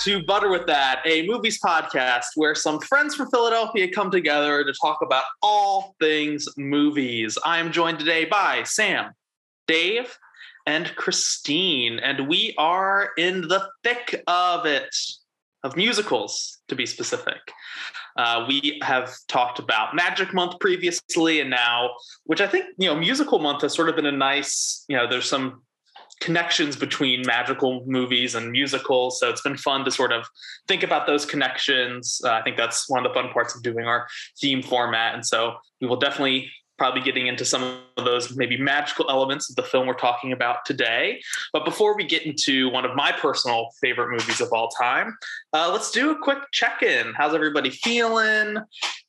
to Butter with That, a movies podcast where some friends from Philadelphia come together to talk about all things movies. I am joined today by Sam, Dave, and Christine, and we are in the thick of it, of musicals to be specific. Uh, we have talked about Magic Month previously, and now, which I think, you know, Musical Month has sort of been a nice, you know, there's some connections between magical movies and musicals. So it's been fun to sort of think about those connections. Uh, I think that's one of the fun parts of doing our theme format. And so we will definitely probably getting into some of those maybe magical elements of the film we're talking about today. But before we get into one of my personal favorite movies of all time, uh, let's do a quick check in. How's everybody feeling?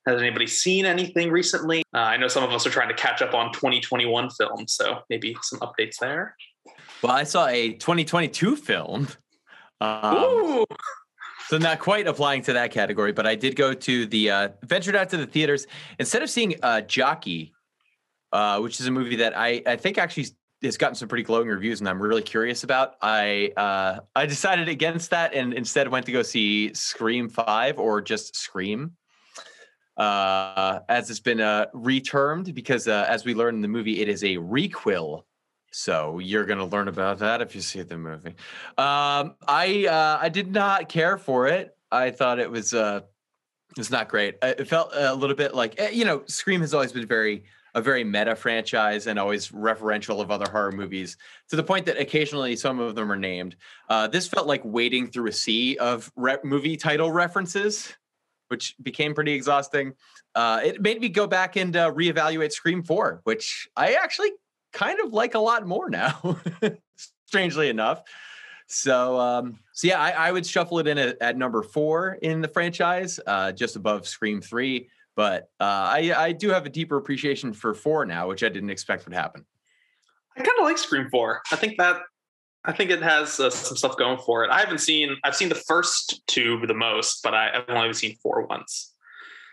Has anybody seen anything recently? Uh, I know some of us are trying to catch up on 2021 films, so maybe some updates there. Well, I saw a 2022 film. Um, so not quite applying to that category, but I did go to the uh, ventured out to the theaters instead of seeing uh, Jockey, uh, which is a movie that I I think actually has gotten some pretty glowing reviews, and I'm really curious about. I uh, I decided against that and instead went to go see Scream Five or just Scream. Uh, as it's been uh, retermed because uh, as we learned in the movie, it is a requel so you're going to learn about that if you see the movie. Um, I uh, I did not care for it. I thought it was uh, it was not great. It felt a little bit like eh, you know, Scream has always been very a very meta franchise and always referential of other horror movies to the point that occasionally some of them are named. Uh, this felt like wading through a sea of re- movie title references, which became pretty exhausting. Uh, it made me go back and uh, reevaluate Scream 4, which I actually kind of like a lot more now, strangely enough. So, um, so yeah, I, I would shuffle it in at, at number four in the franchise, uh, just above Scream Three. But uh, I, I do have a deeper appreciation for four now, which I didn't expect would happen. I kind of like Scream Four. I think that I think it has uh, some stuff going for it. I haven't seen I've seen the first two the most, but I, have only seen four once.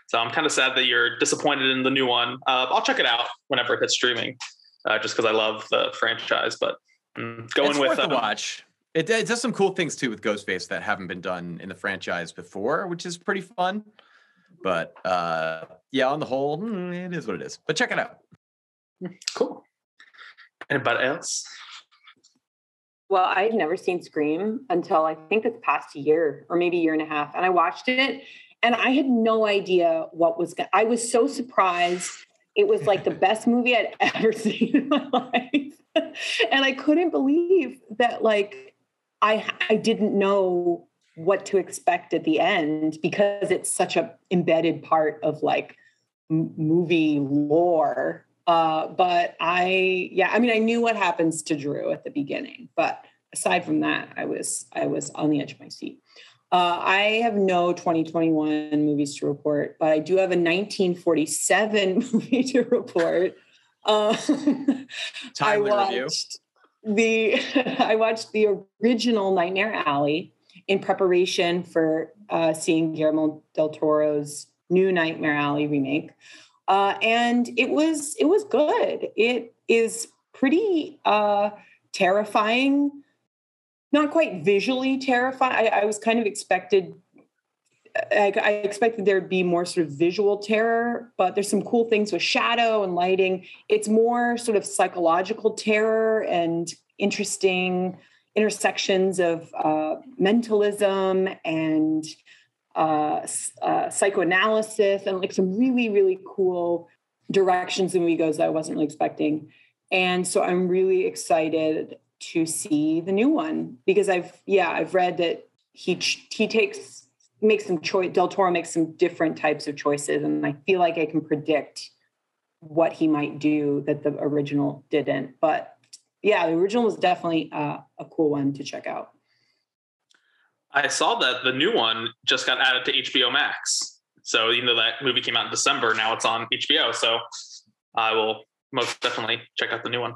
So I'm kind of sad that you're disappointed in the new one. Uh, I'll check it out whenever it hits streaming uh, just because I love the franchise. But mm, going it's with worth um, watch. It, it, does some cool things too with Ghostface that haven't been done in the franchise before, which is pretty fun. But uh, yeah, on the whole, mm, it is what it is. But check it out. Cool. Anybody else? Well, I'd never seen Scream until I think this past year or maybe a year and a half. And I watched it and I had no idea what was going I was so surprised it was like the best movie I'd ever seen in my life. and I couldn't believe that like I I didn't know what to expect at the end because it's such a embedded part of like m- movie lore. Uh, but I yeah, I mean I knew what happens to Drew at the beginning, but aside from that, I was I was on the edge of my seat. Uh, I have no 2021 movies to report, but I do have a 1947 movie to report. Um, I watched review. the I watched the original Nightmare Alley in preparation for uh, seeing Guillermo del Toro's new Nightmare Alley remake, uh, and it was it was good. It is pretty uh, terrifying not quite visually terrifying. I, I was kind of expected. I, expected there'd be more sort of visual terror, but there's some cool things with shadow and lighting. It's more sort of psychological terror and interesting intersections of uh, mentalism and uh, uh, psychoanalysis and like some really really cool directions the movie goes that I wasn't really expecting. And so I'm really excited to see the new one because I've yeah I've read that he he takes makes some choice Del Toro makes some different types of choices and I feel like I can predict what he might do that the original didn't but yeah the original was definitely uh, a cool one to check out. I saw that the new one just got added to HBO Max. So even though that movie came out in December, now it's on HBO. So I will most definitely check out the new one.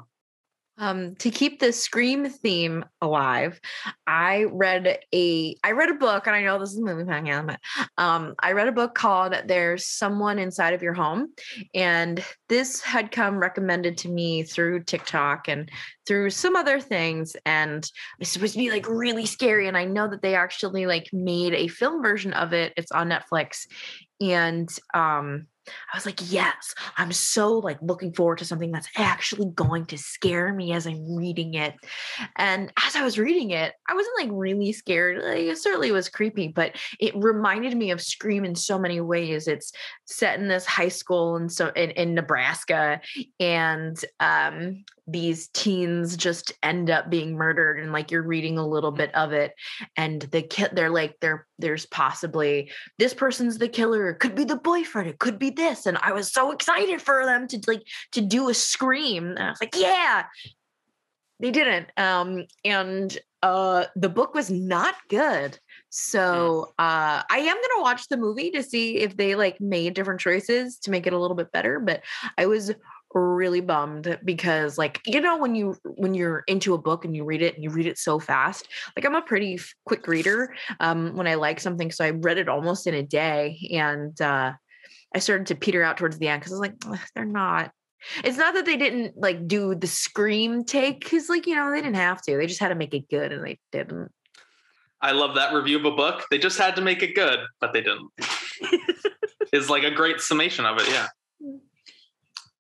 Um, to keep the scream theme alive, I read a I read a book, and I know this is a movie podcast, but um, I read a book called "There's Someone Inside of Your Home," and this had come recommended to me through TikTok and through some other things, and it's supposed to be like really scary. And I know that they actually like made a film version of it. It's on Netflix, and um, I was like, yes, I'm so like looking forward to something that's actually going to scare me as I'm reading it. And as I was reading it, I wasn't like really scared. Like, it certainly was creepy, but it reminded me of Scream in so many ways. It's set in this high school and so in, in Nebraska, and um, these teens just end up being murdered and like you're reading a little bit of it and the kid they're like there there's possibly this person's the killer it could be the boyfriend it could be this and i was so excited for them to like to do a scream and i was like yeah! They didn't um and uh the book was not good so uh i am gonna watch the movie to see if they like made different choices to make it a little bit better but i was really bummed because like you know when you when you're into a book and you read it and you read it so fast like i'm a pretty f- quick reader um when i like something so i read it almost in a day and uh i started to peter out towards the end because i was like they're not it's not that they didn't like do the scream take because like you know they didn't have to they just had to make it good and they didn't. I love that review of a book they just had to make it good but they didn't. Is like a great summation of it yeah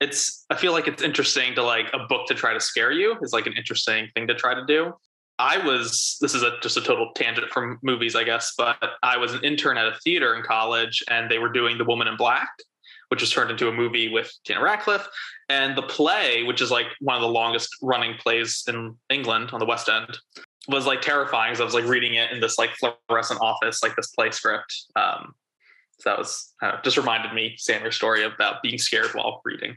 it's i feel like it's interesting to like a book to try to scare you is like an interesting thing to try to do i was this is a, just a total tangent from movies i guess but i was an intern at a theater in college and they were doing the woman in black which was turned into a movie with Daniel Radcliffe. And the play, which is like one of the longest running plays in England on the West End, was like terrifying because I was like reading it in this like fluorescent office, like this play script. Um, so that was uh, just reminded me, Sam, your story about being scared while reading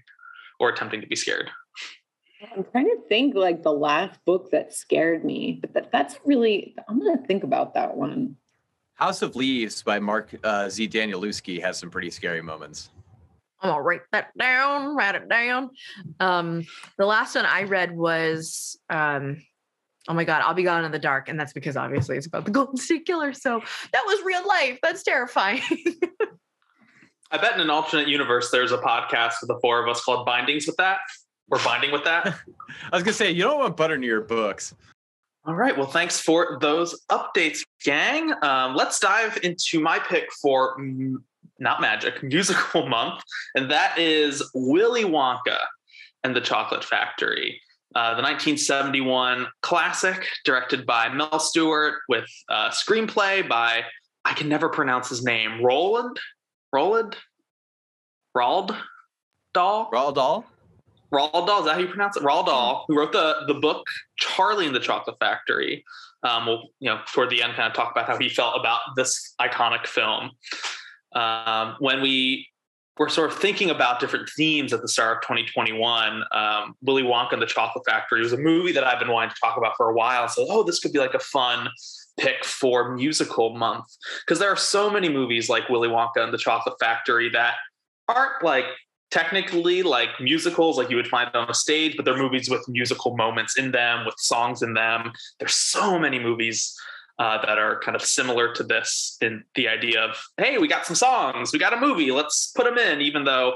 or attempting to be scared. I'm trying to think like the last book that scared me, but that, that's really, I'm going to think about that one. House of Leaves by Mark uh, Z. Danielewski has some pretty scary moments. I'm gonna write that down, write it down. Um, the last one I read was um, oh my god, I'll be gone in the dark, and that's because obviously it's about the Golden State Killer. So that was real life. That's terrifying. I bet in an alternate universe there's a podcast with the four of us called Bindings with That. We're binding with that. I was gonna say you don't want butter near your books. All right. Well, thanks for those updates, gang. Um, let's dive into my pick for m- not magic musical month, and that is Willy Wonka and the Chocolate Factory. Uh, the 1971 classic, directed by Mel Stuart, with a screenplay by I can never pronounce his name. Roland, Roland, Roald Dahl, Roald Dahl. Roald Dahl. Is that how you pronounce it? Roald Dahl, who wrote the the book Charlie and the Chocolate Factory. Um, we'll you know toward the end kind of talk about how he felt about this iconic film. Um, when we were sort of thinking about different themes at the start of 2021. Um, Willy Wonka and the Chocolate Factory was a movie that I've been wanting to talk about for a while. So, oh, this could be like a fun pick for musical month. Because there are so many movies like Willy Wonka and the Chocolate Factory that aren't like technically like musicals like you would find on a stage but they're movies with musical moments in them with songs in them. There's so many movies uh, that are kind of similar to this in the idea of hey we got some songs we got a movie let's put them in even though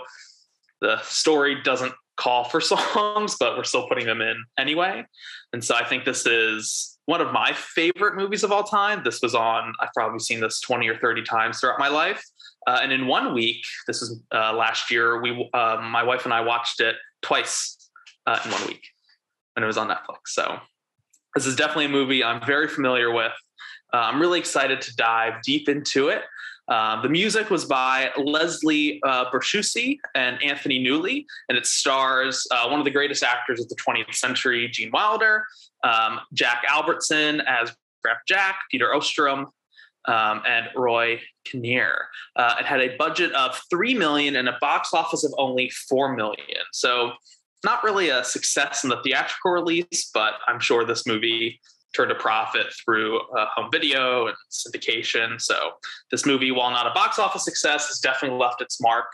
the story doesn't call for songs but we're still putting them in anyway. And so i think this is one of my favorite movies of all time. This was on i've probably seen this 20 or 30 times throughout my life. Uh, and in one week this is uh, last year we uh, my wife and i watched it twice uh, in one week when it was on netflix. So this is definitely a movie i'm very familiar with. Uh, I'm really excited to dive deep into it. Uh, the music was by Leslie uh, Bricusse and Anthony Newley, and it stars uh, one of the greatest actors of the 20th century, Gene Wilder, um, Jack Albertson as Graf Jack, Peter Ostrum, um, and Roy Kinnear. Uh, it had a budget of three million and a box office of only four million. So, not really a success in the theatrical release, but I'm sure this movie turned a profit through uh, home video and syndication. So this movie, while not a box office success, has definitely left its mark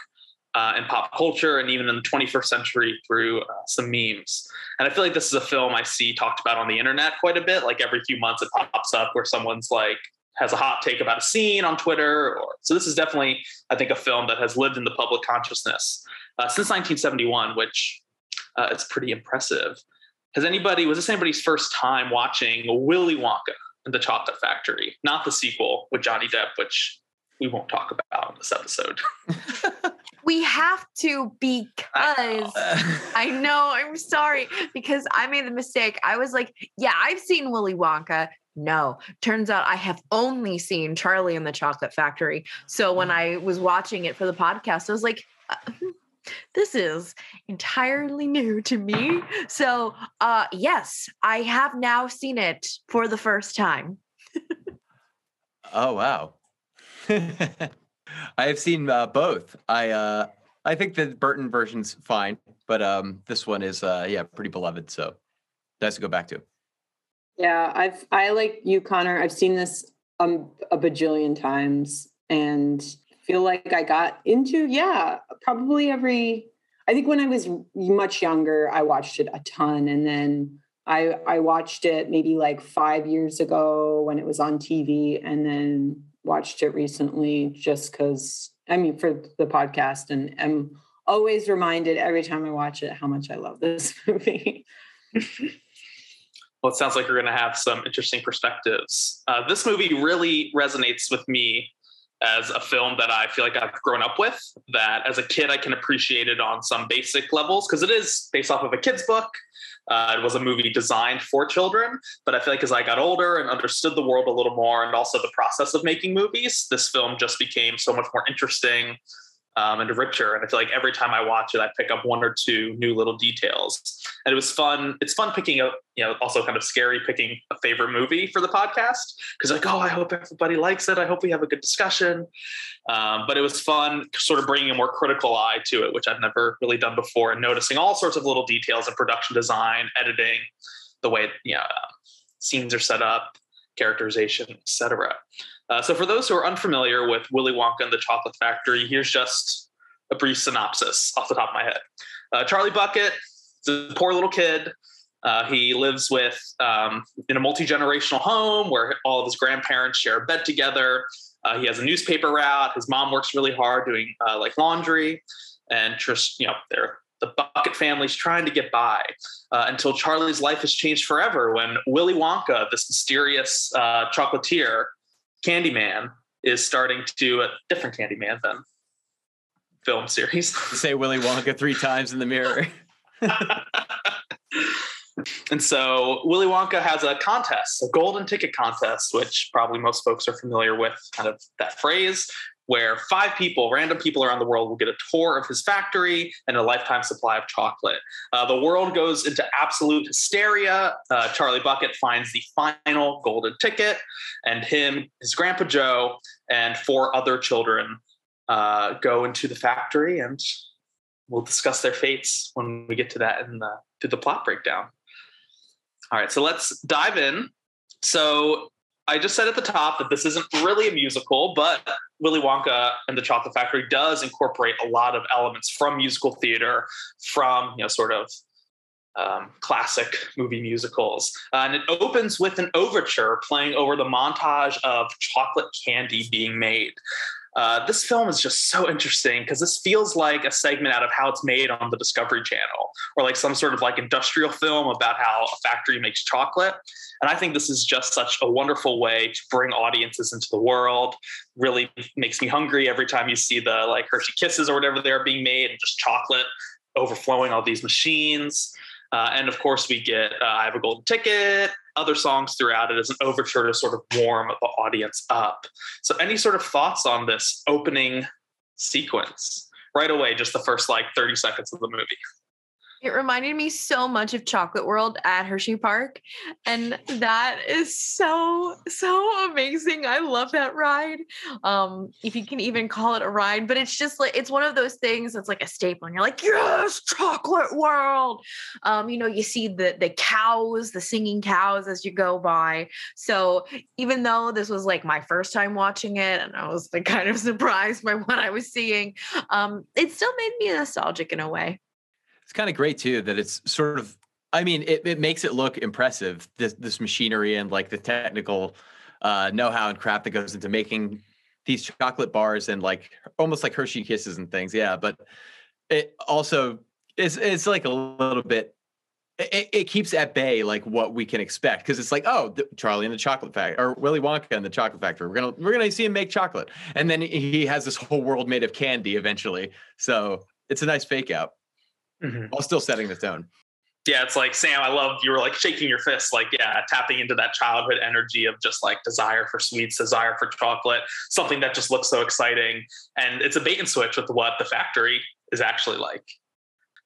uh, in pop culture and even in the 21st century through uh, some memes. And I feel like this is a film I see talked about on the internet quite a bit. Like every few months, it pops up where someone's like has a hot take about a scene on Twitter. Or, so this is definitely, I think, a film that has lived in the public consciousness uh, since 1971, which uh, it's pretty impressive. Has anybody was this anybody's first time watching Willy Wonka and the Chocolate Factory, not the sequel with Johnny Depp, which we won't talk about in this episode. we have to because I know, I'm sorry because I made the mistake. I was like, yeah, I've seen Willy Wonka. No, turns out I have only seen Charlie and the Chocolate Factory. So when mm. I was watching it for the podcast, I was like, uh, this is entirely new to me. So, uh, yes, I have now seen it for the first time. oh, wow. I have seen uh, both. I uh, I think the Burton version's fine, but um, this one is uh, yeah pretty beloved. So nice to go back to. Yeah, I've I like you, Connor. I've seen this um, a bajillion times, and feel like I got into yeah probably every. I think when I was much younger, I watched it a ton, and then I I watched it maybe like five years ago when it was on TV, and then watched it recently just because I mean for the podcast and am always reminded every time I watch it how much I love this movie. well, it sounds like we're going to have some interesting perspectives. Uh, this movie really resonates with me as a film that I feel like I've grown up with. That as a kid I can appreciate it on some basic levels because it is based off of a kid's book. Uh, it was a movie designed for children, but I feel like as I got older and understood the world a little more and also the process of making movies, this film just became so much more interesting um, and richer. And I feel like every time I watch it, I pick up one or two new little details. And it was fun. It's fun picking up, you know, also kind of scary picking a favorite movie for the podcast because like, oh, I hope everybody likes it. I hope we have a good discussion. Um, but it was fun, sort of bringing a more critical eye to it, which I've never really done before, and noticing all sorts of little details in production design, editing, the way you know, scenes are set up, characterization, etc. Uh, so, for those who are unfamiliar with Willy Wonka and the Chocolate Factory, here's just a brief synopsis off the top of my head. Uh, Charlie Bucket is a poor little kid. Uh, he lives with um, in a multi generational home where all of his grandparents share a bed together. Uh, he has a newspaper route. His mom works really hard doing uh, like laundry, and just you know they're the Bucket family's trying to get by uh, until Charlie's life has changed forever when Willy Wonka, this mysterious uh, chocolatier, Candyman is starting to a different Candyman than film series. Say Willy Wonka three times in the mirror. and so Willy Wonka has a contest, a golden ticket contest, which probably most folks are familiar with kind of that phrase, where five people, random people around the world, will get a tour of his factory and a lifetime supply of chocolate. Uh, the world goes into absolute hysteria. Uh, Charlie Bucket finds the final golden ticket, and him, his grandpa Joe, and four other children uh, go into the factory, and we'll discuss their fates when we get to that in the to the plot breakdown. All right, so let's dive in. So I just said at the top that this isn't really a musical, but Willy Wonka and the Chocolate Factory does incorporate a lot of elements from musical theater, from you know sort of um, classic movie musicals. Uh, and it opens with an overture playing over the montage of chocolate candy being made. Uh, this film is just so interesting because this feels like a segment out of how it's made on the Discovery Channel, or like some sort of like industrial film about how a factory makes chocolate. And I think this is just such a wonderful way to bring audiences into the world. Really makes me hungry every time you see the like Hershey Kisses or whatever they're being made, and just chocolate overflowing all these machines. Uh, and of course, we get uh, I Have a Golden Ticket, other songs throughout it as an overture to sort of warm the audience up. So, any sort of thoughts on this opening sequence right away, just the first like 30 seconds of the movie? It reminded me so much of Chocolate World at Hershey Park. And that is so, so amazing. I love that ride. Um, if you can even call it a ride, but it's just like it's one of those things that's like a staple. And you're like, yes, Chocolate World. Um, you know, you see the the cows, the singing cows as you go by. So even though this was like my first time watching it, and I was like kind of surprised by what I was seeing, um, it still made me nostalgic in a way it's kind of great too that it's sort of I mean, it, it makes it look impressive, this this machinery and like the technical uh, know-how and crap that goes into making these chocolate bars and like almost like Hershey kisses and things. Yeah. But it also is it's like a little bit it, it, keeps at bay like what we can expect because it's like oh Charlie in the chocolate factory or Willy Wonka in the chocolate factory we're gonna we're gonna see him make chocolate and then he has this whole world made of candy eventually so it's a nice fake out mm-hmm. while still setting the tone. Yeah, it's like Sam. I love you were like shaking your fist, like yeah, tapping into that childhood energy of just like desire for sweets, desire for chocolate, something that just looks so exciting, and it's a bait and switch with what the factory is actually like.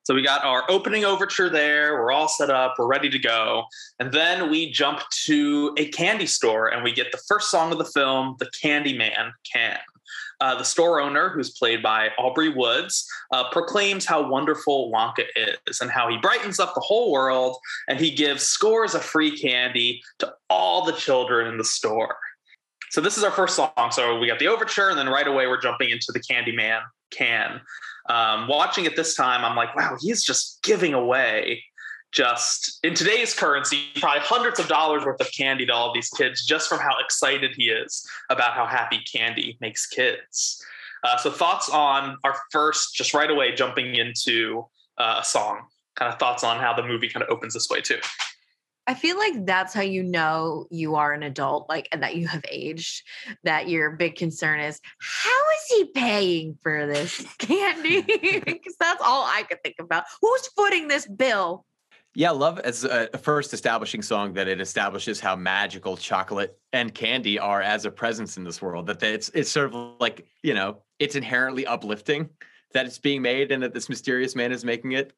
So we got our opening overture there. We're all set up. We're ready to go. And then we jump to a candy store and we get the first song of the film, The Candy Man Can. Uh, the store owner, who's played by Aubrey Woods, uh, proclaims how wonderful Wonka is and how he brightens up the whole world and he gives scores of free candy to all the children in the store. So this is our first song. So we got the overture, and then right away we're jumping into the Candyman can. Um, watching it this time, I'm like, wow, he's just giving away just in today's currency, probably hundreds of dollars worth of candy to all of these kids just from how excited he is about how happy candy makes kids. Uh, so, thoughts on our first, just right away jumping into uh, a song, kind of thoughts on how the movie kind of opens this way, too. I feel like that's how you know you are an adult, like, and that you have aged. That your big concern is how is he paying for this candy? Because that's all I could think about. Who's footing this bill? Yeah, love as a first establishing song that it establishes how magical chocolate and candy are as a presence in this world. That it's it's sort of like you know it's inherently uplifting that it's being made and that this mysterious man is making it.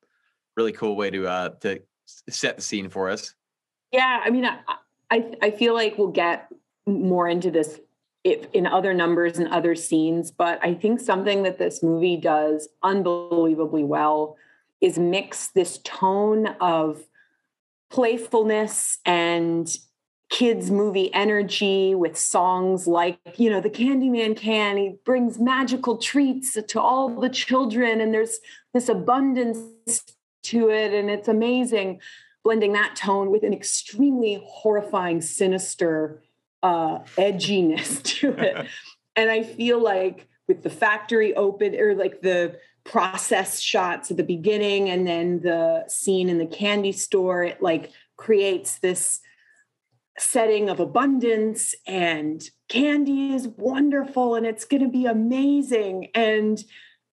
Really cool way to uh to set the scene for us. Yeah, I mean, I I, I feel like we'll get more into this if in other numbers and other scenes, but I think something that this movie does unbelievably well is mix this tone of playfulness and kids movie energy with songs like you know the candyman can. He brings magical treats to all the children and there's this abundance to it and it's amazing. Blending that tone with an extremely horrifying sinister uh edginess to it. And i feel like with the factory open or like the process shots at the beginning and then the scene in the candy store it like creates this setting of abundance and candy is wonderful and it's going to be amazing and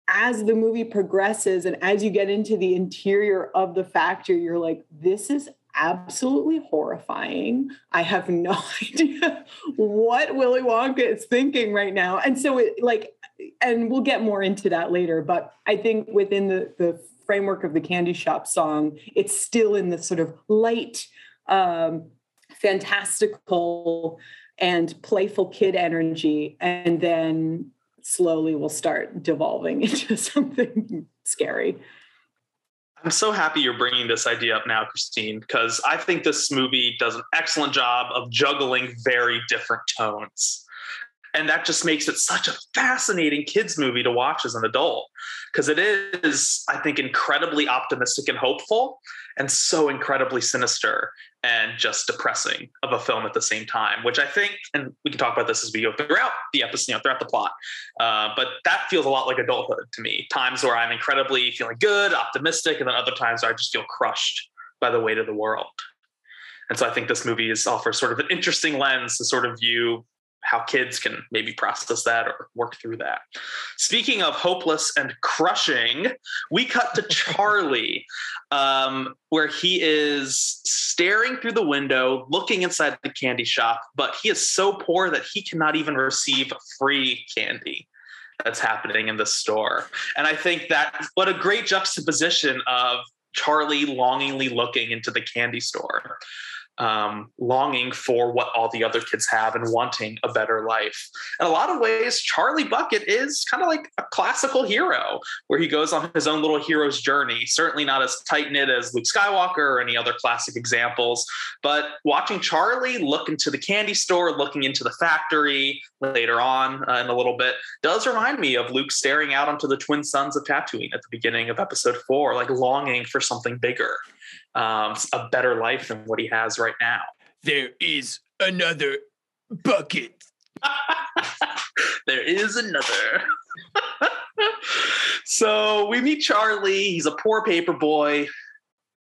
as the movie progresses and as you get into the interior of the factory you're like this is absolutely horrifying. I have no idea what Willy Wonka is thinking right now. And so it like and we'll get more into that later, but I think within the the framework of the candy shop song, it's still in the sort of light um fantastical and playful kid energy and then slowly we'll start devolving into something scary. I'm so happy you're bringing this idea up now, Christine, because I think this movie does an excellent job of juggling very different tones. And that just makes it such a fascinating kids' movie to watch as an adult because it is, I think, incredibly optimistic and hopeful and so incredibly sinister and just depressing of a film at the same time, which I think, and we can talk about this as we go throughout the episode, you know, throughout the plot. Uh, but that feels a lot like adulthood to me. Times where I'm incredibly feeling good, optimistic, and then other times where I just feel crushed by the weight of the world. And so I think this movie is offers sort of an interesting lens to sort of view how kids can maybe process that or work through that. Speaking of hopeless and crushing, we cut to Charlie, um, where he is staring through the window, looking inside the candy shop, but he is so poor that he cannot even receive free candy that's happening in the store. And I think that what a great juxtaposition of Charlie longingly looking into the candy store um, longing for what all the other kids have and wanting a better life. In a lot of ways, Charlie Bucket is kind of like a classical hero where he goes on his own little hero's journey. Certainly not as tight knit as Luke Skywalker or any other classic examples, but watching Charlie look into the candy store, looking into the factory later on uh, in a little bit, does remind me of Luke staring out onto the twin suns of Tatooine at the beginning of episode four, like longing for something bigger um, a better life than what he has right now. There is another bucket. there is another. so we meet Charlie. He's a poor paper boy.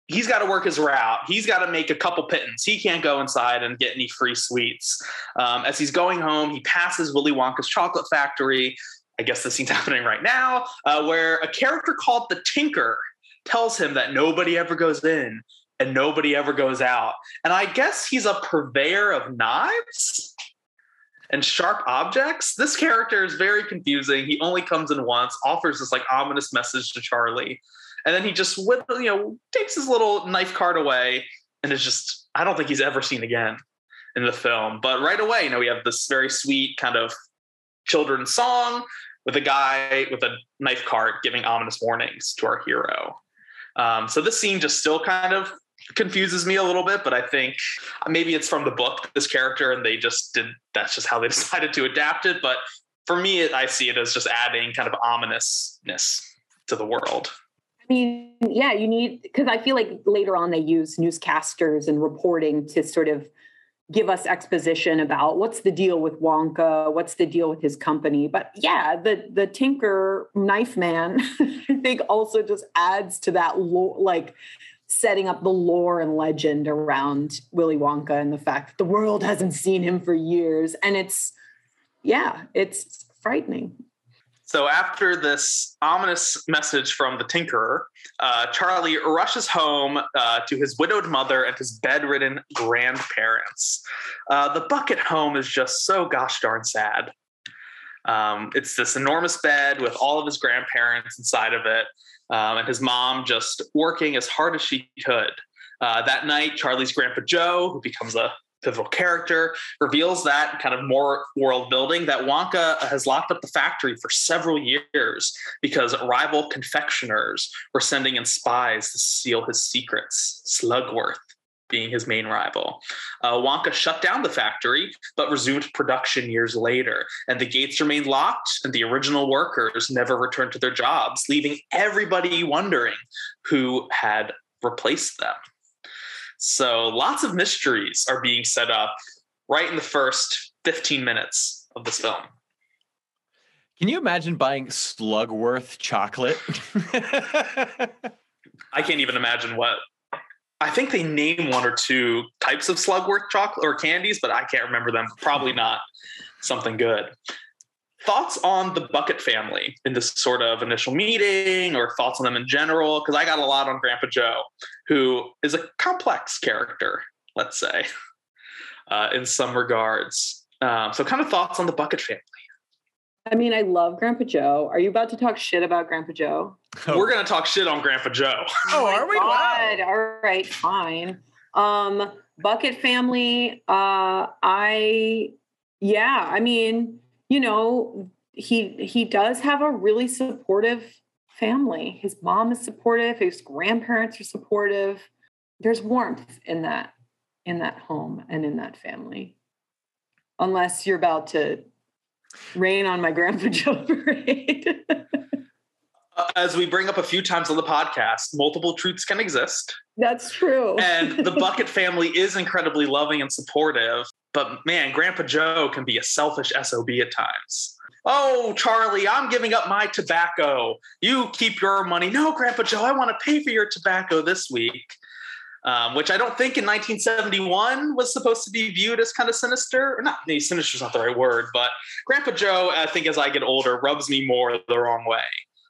He's got to work his route. He's got to make a couple pittance. He can't go inside and get any free sweets. Um, as he's going home, he passes Willy Wonka's chocolate factory. I guess the scene's happening right now, uh, where a character called the Tinker tells him that nobody ever goes in and nobody ever goes out. And I guess he's a purveyor of knives and sharp objects. This character is very confusing. He only comes in once, offers this like ominous message to Charlie, and then he just with you know takes his little knife card away and is just I don't think he's ever seen again in the film. But right away, you know, we have this very sweet kind of children's song with a guy with a knife cart giving ominous warnings to our hero. Um, so this scene just still kind of confuses me a little bit, but I think maybe it's from the book, this character, and they just did that's just how they decided to adapt it. But for me, I see it as just adding kind of ominousness to the world. I mean, yeah, you need because I feel like later on they use newscasters and reporting to sort of give us exposition about what's the deal with Wonka, what's the deal with his company. But yeah, the the Tinker Knife Man, I think also just adds to that lore, like setting up the lore and legend around Willy Wonka and the fact that the world hasn't seen him for years. And it's yeah, it's frightening. So after this ominous message from the Tinkerer, uh, Charlie rushes home uh, to his widowed mother and his bedridden grandparents. Uh, the bucket home is just so gosh darn sad. Um, it's this enormous bed with all of his grandparents inside of it, um, and his mom just working as hard as she could. Uh, that night, Charlie's grandpa Joe, who becomes a pivotal character, reveals that kind of more world building that Wonka has locked up the factory for several years because rival confectioners were sending in spies to steal his secrets. Slugworth being his main rival. Uh, Wonka shut down the factory, but resumed production years later. And the gates remained locked, and the original workers never returned to their jobs, leaving everybody wondering who had replaced them. So lots of mysteries are being set up right in the first 15 minutes of this film. Can you imagine buying Slugworth chocolate? I can't even imagine what. I think they name one or two types of Slugworth chocolate or candies, but I can't remember them. Probably not something good thoughts on the Bucket family in this sort of initial meeting or thoughts on them in general? Because I got a lot on Grandpa Joe, who is a complex character, let's say, uh, in some regards. Um, so, kind of thoughts on the Bucket family. I mean, I love Grandpa Joe. Are you about to talk shit about Grandpa Joe? Oh. We're going to talk shit on Grandpa Joe. Oh, are we? God. All right, fine. Um, Bucket family. Uh, I, yeah, I mean, you know, he he does have a really supportive family. His mom is supportive, his grandparents are supportive. There's warmth in that in that home and in that family. Unless you're about to rain on my grandpa Joe parade. Uh, as we bring up a few times on the podcast, multiple truths can exist. That's true. and the Bucket family is incredibly loving and supportive. But man, Grandpa Joe can be a selfish SOB at times. Oh, Charlie, I'm giving up my tobacco. You keep your money. No, Grandpa Joe, I want to pay for your tobacco this week. Um, which I don't think in 1971 was supposed to be viewed as kind of sinister. Or not, sinister is not the right word, but Grandpa Joe, I think as I get older, rubs me more the wrong way.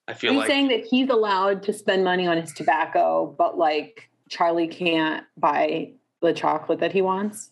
I feel Are like saying that he's allowed to spend money on his tobacco, but like Charlie can't buy the chocolate that he wants.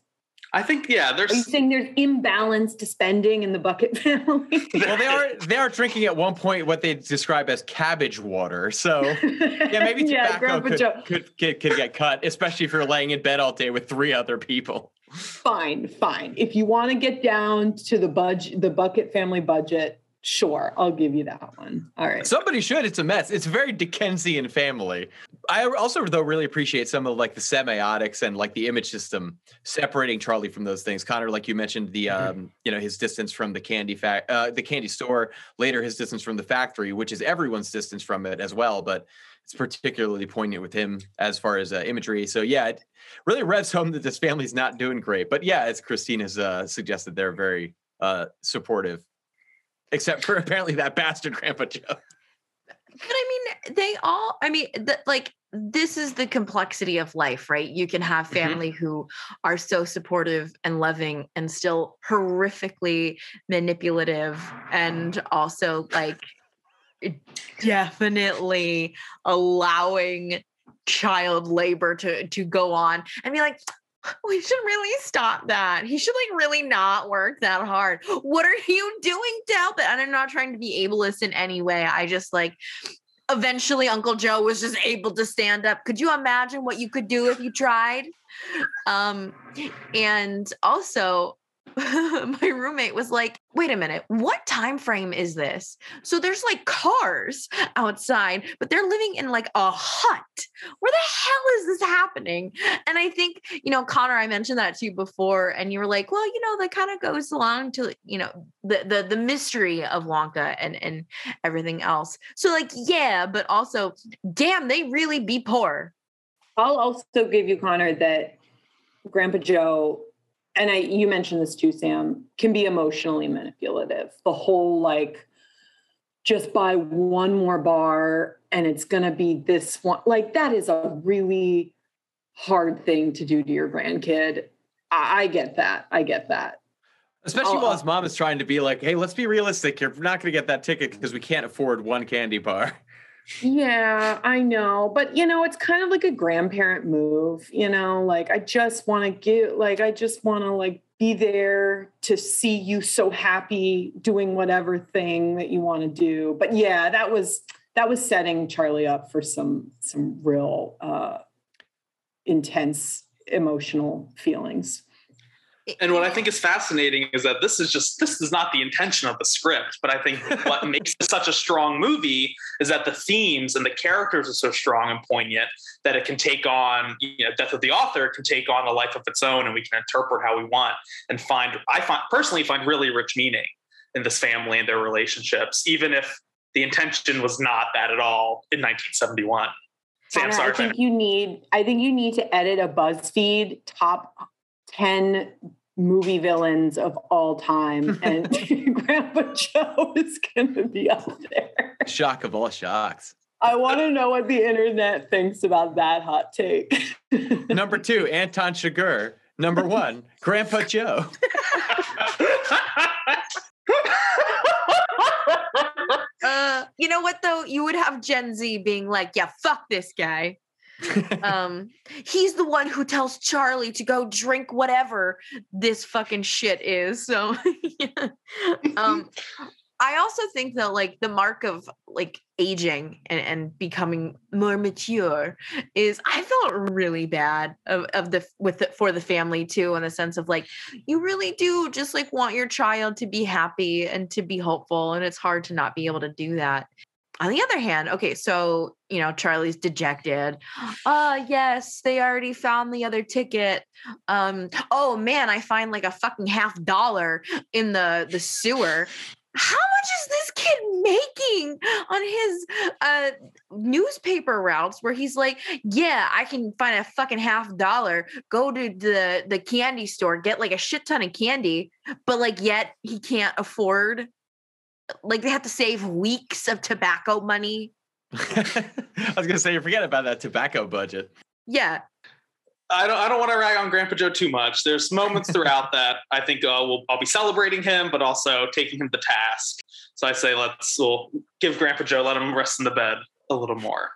I think yeah. There's. Are you saying there's imbalanced spending in the Bucket family? well, they are they are drinking at one point what they describe as cabbage water. So yeah, maybe tobacco could, could, could, could get cut, especially if you're laying in bed all day with three other people. Fine, fine. If you want to get down to the budget, the Bucket family budget, Sure, I'll give you that one. All right. Somebody should. It's a mess. It's a very Dickensian family. I also though really appreciate some of like the semiotics and like the image system separating Charlie from those things. Connor, like you mentioned, the mm-hmm. um, you know, his distance from the candy fact uh, the candy store, later his distance from the factory, which is everyone's distance from it as well, but it's particularly poignant with him as far as uh, imagery. So yeah, it really revs home that this family's not doing great. But yeah, as Christine has uh, suggested, they're very uh, supportive except for apparently that bastard Grandpa Joe. But I mean, they all, I mean, the, like, this is the complexity of life, right? You can have mm-hmm. family mm-hmm. who are so supportive and loving and still horrifically manipulative and also like definitely allowing child labor to to go on and be like we should really stop that. He should like really not work that hard. What are you doing to help it? And I'm not trying to be ableist in any way. I just like eventually Uncle Joe was just able to stand up. Could you imagine what you could do if you tried? Um, and also my roommate was like, "Wait a minute, what time frame is this?" So there's like cars outside, but they're living in like a hut. Where the hell is this happening? And I think, you know, Connor, I mentioned that to you before and you were like, "Well, you know, that kind of goes along to, you know, the the the mystery of Wonka and and everything else." So like, yeah, but also, damn, they really be poor. I'll also give you Connor that Grandpa Joe and I you mentioned this too, Sam, can be emotionally manipulative. The whole like just buy one more bar and it's gonna be this one. Like that is a really hard thing to do to your grandkid. I, I get that. I get that. Especially while uh his mom is trying to be like, hey, let's be realistic. You're not going to get that ticket because we can't afford one candy bar. Yeah, I know. But you know, it's kind of like a grandparent move, you know, like I just want to get like I just want to like be there to see you so happy doing whatever thing that you want to do. But yeah, that was that was setting Charlie up for some some real uh intense emotional feelings and what I think is fascinating is that this is just this is not the intention of the script, but I think what makes it such a strong movie is that the themes and the characters are so strong and poignant that it can take on you know death of the author can take on a life of its own, and we can interpret how we want and find I find personally find really rich meaning in this family and their relationships, even if the intention was not that at all in 1971. Sam I think you need I think you need to edit a BuzzFeed top 10 movie villains of all time and grandpa joe is going to be up there. Shock of all shocks. I want to know what the internet thinks about that hot take. Number two anton chigurh. Number one grandpa joe. Uh, you know what though? You would have gen z being like yeah fuck this guy um, he's the one who tells Charlie to go drink whatever this fucking shit is. So, yeah. um, I also think that like the mark of like aging and, and becoming more mature is I felt really bad of, of the with the, for the family too in the sense of like you really do just like want your child to be happy and to be hopeful and it's hard to not be able to do that on the other hand, okay, so you know, Charlie's dejected. Uh yes, they already found the other ticket. Um, oh man, I find like a fucking half dollar in the the sewer. How much is this kid making on his uh newspaper routes where he's like, yeah, I can find a fucking half dollar, go to the the candy store, get like a shit ton of candy, but like yet he can't afford like they have to save weeks of tobacco money. I was gonna say you forget about that tobacco budget. Yeah. I don't. I don't want to rag on Grandpa Joe too much. There's moments throughout that I think uh, we'll, I'll be celebrating him, but also taking him to task. So I say let's we'll give Grandpa Joe let him rest in the bed a little more.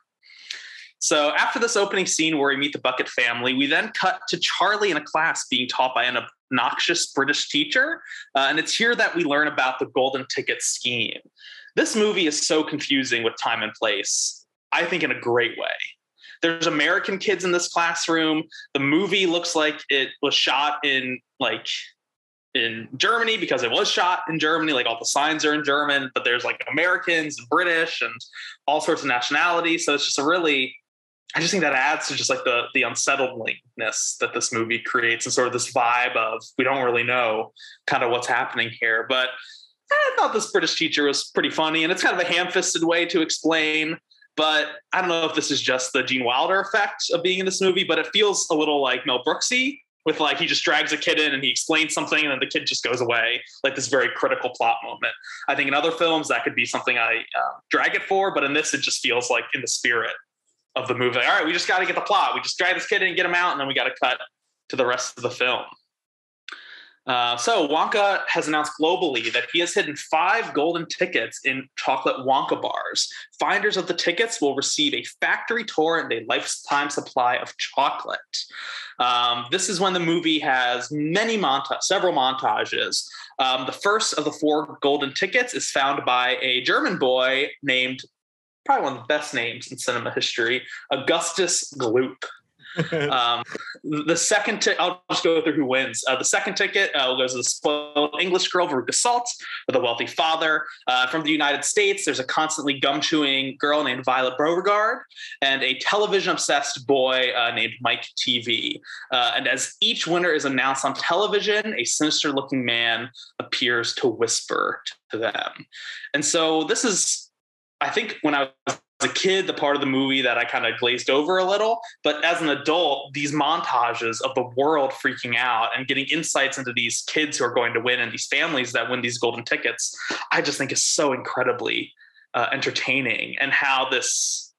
So after this opening scene where we meet the Bucket family, we then cut to Charlie in a class being taught by an obnoxious British teacher. Uh, and it's here that we learn about the golden ticket scheme. This movie is so confusing with time and place, I think in a great way. There's American kids in this classroom. The movie looks like it was shot in like in Germany because it was shot in Germany. Like all the signs are in German, but there's like Americans and British and all sorts of nationalities. So it's just a really, I just think that adds to just like the the unsettledness that this movie creates and sort of this vibe of we don't really know kind of what's happening here. But I thought this British teacher was pretty funny, and it's kind of a ham-fisted way to explain. But I don't know if this is just the Gene Wilder effect of being in this movie, but it feels a little like Mel Brooksy with like he just drags a kid in and he explains something and then the kid just goes away like this very critical plot moment i think in other films that could be something i uh, drag it for but in this it just feels like in the spirit of the movie like, all right we just got to get the plot we just drag this kid in and get him out and then we got to cut to the rest of the film uh, so Wonka has announced globally that he has hidden five golden tickets in chocolate Wonka bars. Finders of the tickets will receive a factory tour and a lifetime supply of chocolate. Um, this is when the movie has many montages, several montages. Um, the first of the four golden tickets is found by a German boy named, probably one of the best names in cinema history, Augustus Gloop. um, the second, i I'll just go through who wins. Uh, the second ticket uh, goes to the spoiled English girl, Veruca Salt, with a wealthy father. Uh, from the United States, there's a constantly gum chewing girl named Violet Beauregarde and a television obsessed boy uh, named Mike TV. Uh, and as each winner is announced on television, a sinister looking man appears to whisper to them. And so this is, I think, when I was a kid, the part of the movie that I kind of glazed over a little. But as an adult, these montages of the world freaking out and getting insights into these kids who are going to win and these families that win these golden tickets, I just think is so incredibly uh, entertaining. And how this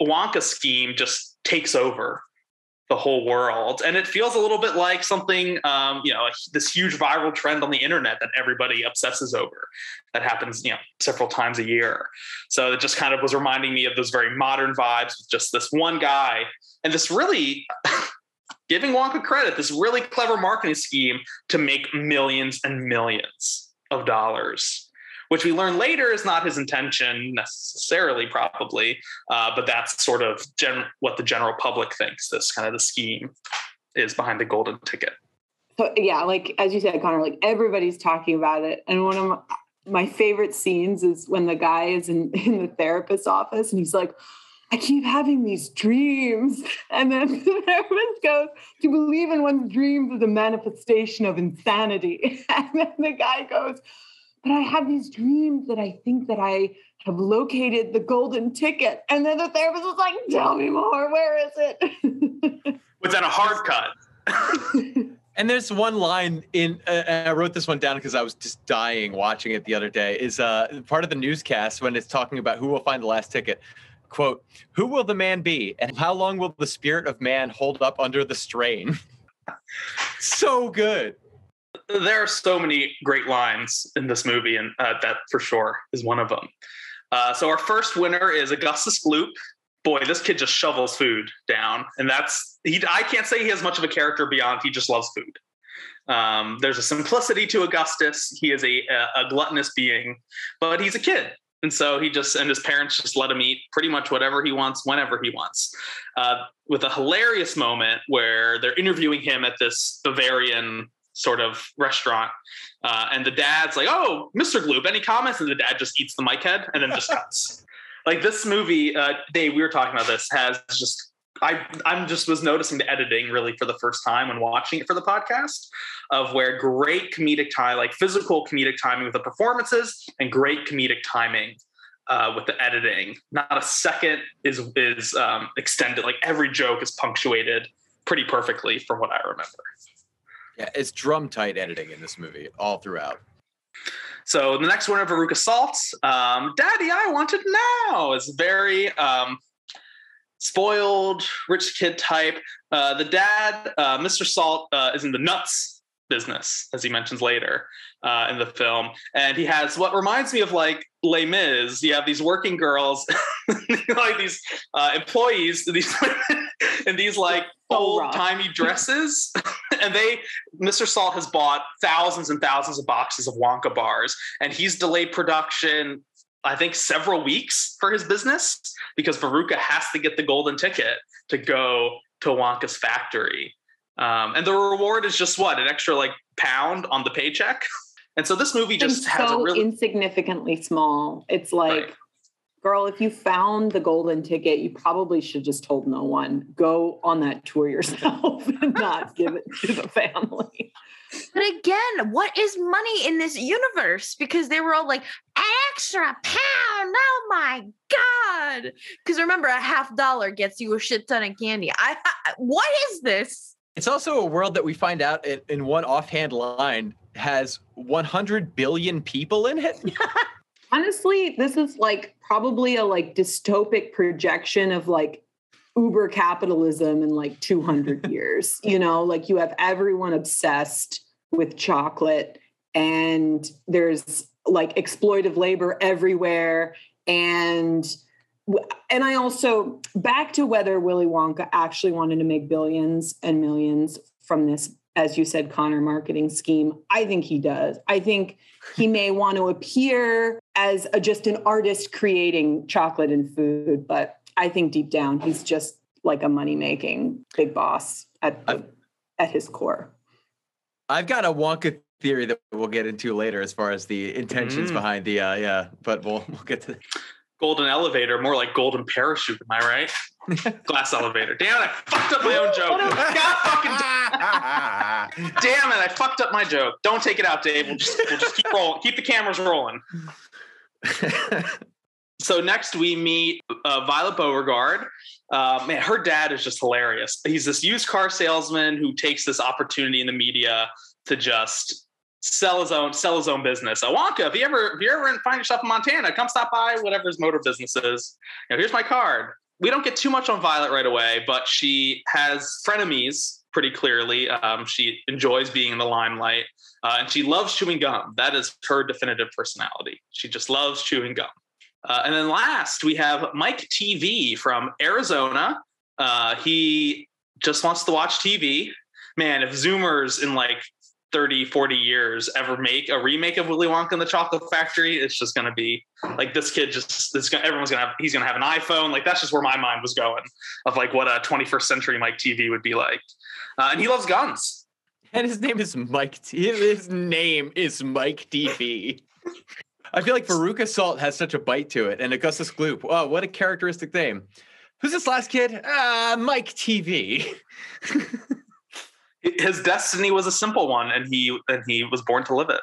Wonka scheme just takes over the whole world. And it feels a little bit like something, um, you know, this huge viral trend on the internet that everybody obsesses over that happens, you know, several times a year. So it just kind of was reminding me of those very modern vibes with just this one guy and this really. giving Wonka credit, this really clever marketing scheme to make millions and millions of dollars which we learn later is not his intention necessarily, probably, uh, but that's sort of gen- what the general public thinks. This kind of the scheme is behind the golden ticket. So yeah, like as you said, Connor, like everybody's talking about it, and one of my, my favorite scenes is when the guy is in, in the therapist's office and he's like. I keep having these dreams. And then the therapist goes, To believe in one's dreams is a manifestation of insanity. And then the guy goes, but I have these dreams that I think that I have located the golden ticket. And then the therapist was like, tell me more. Where is it? Was that a hard cut? and there's one line in, uh, I wrote this one down because I was just dying watching it the other day, is uh, part of the newscast when it's talking about who will find the last ticket. Quote, who will the man be? And how long will the spirit of man hold up under the strain? so good there are so many great lines in this movie, and uh, that for sure is one of them. Uh, so our first winner is Augustus Gloop. Boy, this kid just shovels food down, and that's he. I can't say he has much of a character beyond he just loves food. Um, there's a simplicity to Augustus. He is a, a, a gluttonous being, but he's a kid, and so he just and his parents just let him eat pretty much whatever he wants, whenever he wants. Uh, with a hilarious moment where they're interviewing him at this Bavarian sort of restaurant. Uh, and the dad's like, "Oh, Mr. Gloop, any comments?" And the dad just eats the mic head and then just cuts. like this movie, uh, Dave, we were talking about this has just. I I'm just was noticing the editing really for the first time when watching it for the podcast of where great comedic time, like physical comedic timing with the performances, and great comedic timing uh, with the editing. Not a second is is um, extended. Like every joke is punctuated pretty perfectly from what I remember. Yeah, it's drum tight editing in this movie all throughout. So the next one of Veruca Salt's, um, Daddy, I Want It Now is very um, spoiled, rich kid type. Uh, the dad, uh, Mr. Salt, uh, is in the nuts business, as he mentions later uh, in the film. And he has what reminds me of like Les Mis. You have these working girls, like these uh, employees, these in these like old timey dresses. and they, Mr. Salt has bought thousands and thousands of boxes of Wonka bars, and he's delayed production. I think several weeks for his business because Veruca has to get the golden ticket to go to Wonka's factory. Um, and the reward is just what an extra like pound on the paycheck. And so this movie just has so a really insignificantly small. It's like, right. girl, if you found the golden ticket, you probably should just told no one. Go on that tour yourself and not give it to the family. But again, what is money in this universe? Because they were all like, an extra pound. Oh my God. Because remember, a half dollar gets you a shit ton of candy. I, I what is this? It's also a world that we find out in, in one offhand line has 100 billion people in it. Honestly, this is like probably a like dystopic projection of like uber capitalism in like 200 years. You know, like you have everyone obsessed with chocolate and there's like exploitive labor everywhere and and I also back to whether Willy Wonka actually wanted to make billions and millions from this, as you said, Connor marketing scheme. I think he does. I think he may want to appear as a, just an artist creating chocolate and food, but I think deep down he's just like a money making big boss at the, at his core. I've got a Wonka theory that we'll get into later as far as the intentions mm. behind the uh yeah, but we'll we'll get to golden elevator, more like golden parachute. Am I right? Glass elevator. Damn it! I fucked up my own joke. God fucking damn it! I fucked up my joke. Don't take it out, Dave. We'll just we'll just keep rolling. Keep the cameras rolling. so next we meet uh, Violet Beauregarde. Uh, man, her dad is just hilarious. He's this used car salesman who takes this opportunity in the media to just sell his own sell his own business. So Wonka, if you ever if you ever find yourself in Montana, come stop by whatever his motor business is. Here's my card. We don't get too much on Violet right away, but she has frenemies pretty clearly. Um, she enjoys being in the limelight, uh, and she loves chewing gum. That is her definitive personality. She just loves chewing gum. Uh, and then last, we have Mike TV from Arizona. Uh, he just wants to watch TV. Man, if Zoomers in like 30, 40 years ever make a remake of Willy Wonka and the Chocolate Factory, it's just going to be like this kid just this everyone's going to have he's going to have an iPhone. Like that's just where my mind was going of like what a 21st century Mike TV would be like. Uh, and he loves guns. And his name is Mike. T- his name is Mike TV. I feel like Veruca Salt has such a bite to it, and Augustus Gloop. Oh, what a characteristic name. Who's this last kid? Uh, Mike TV. his destiny was a simple one and he and he was born to live it.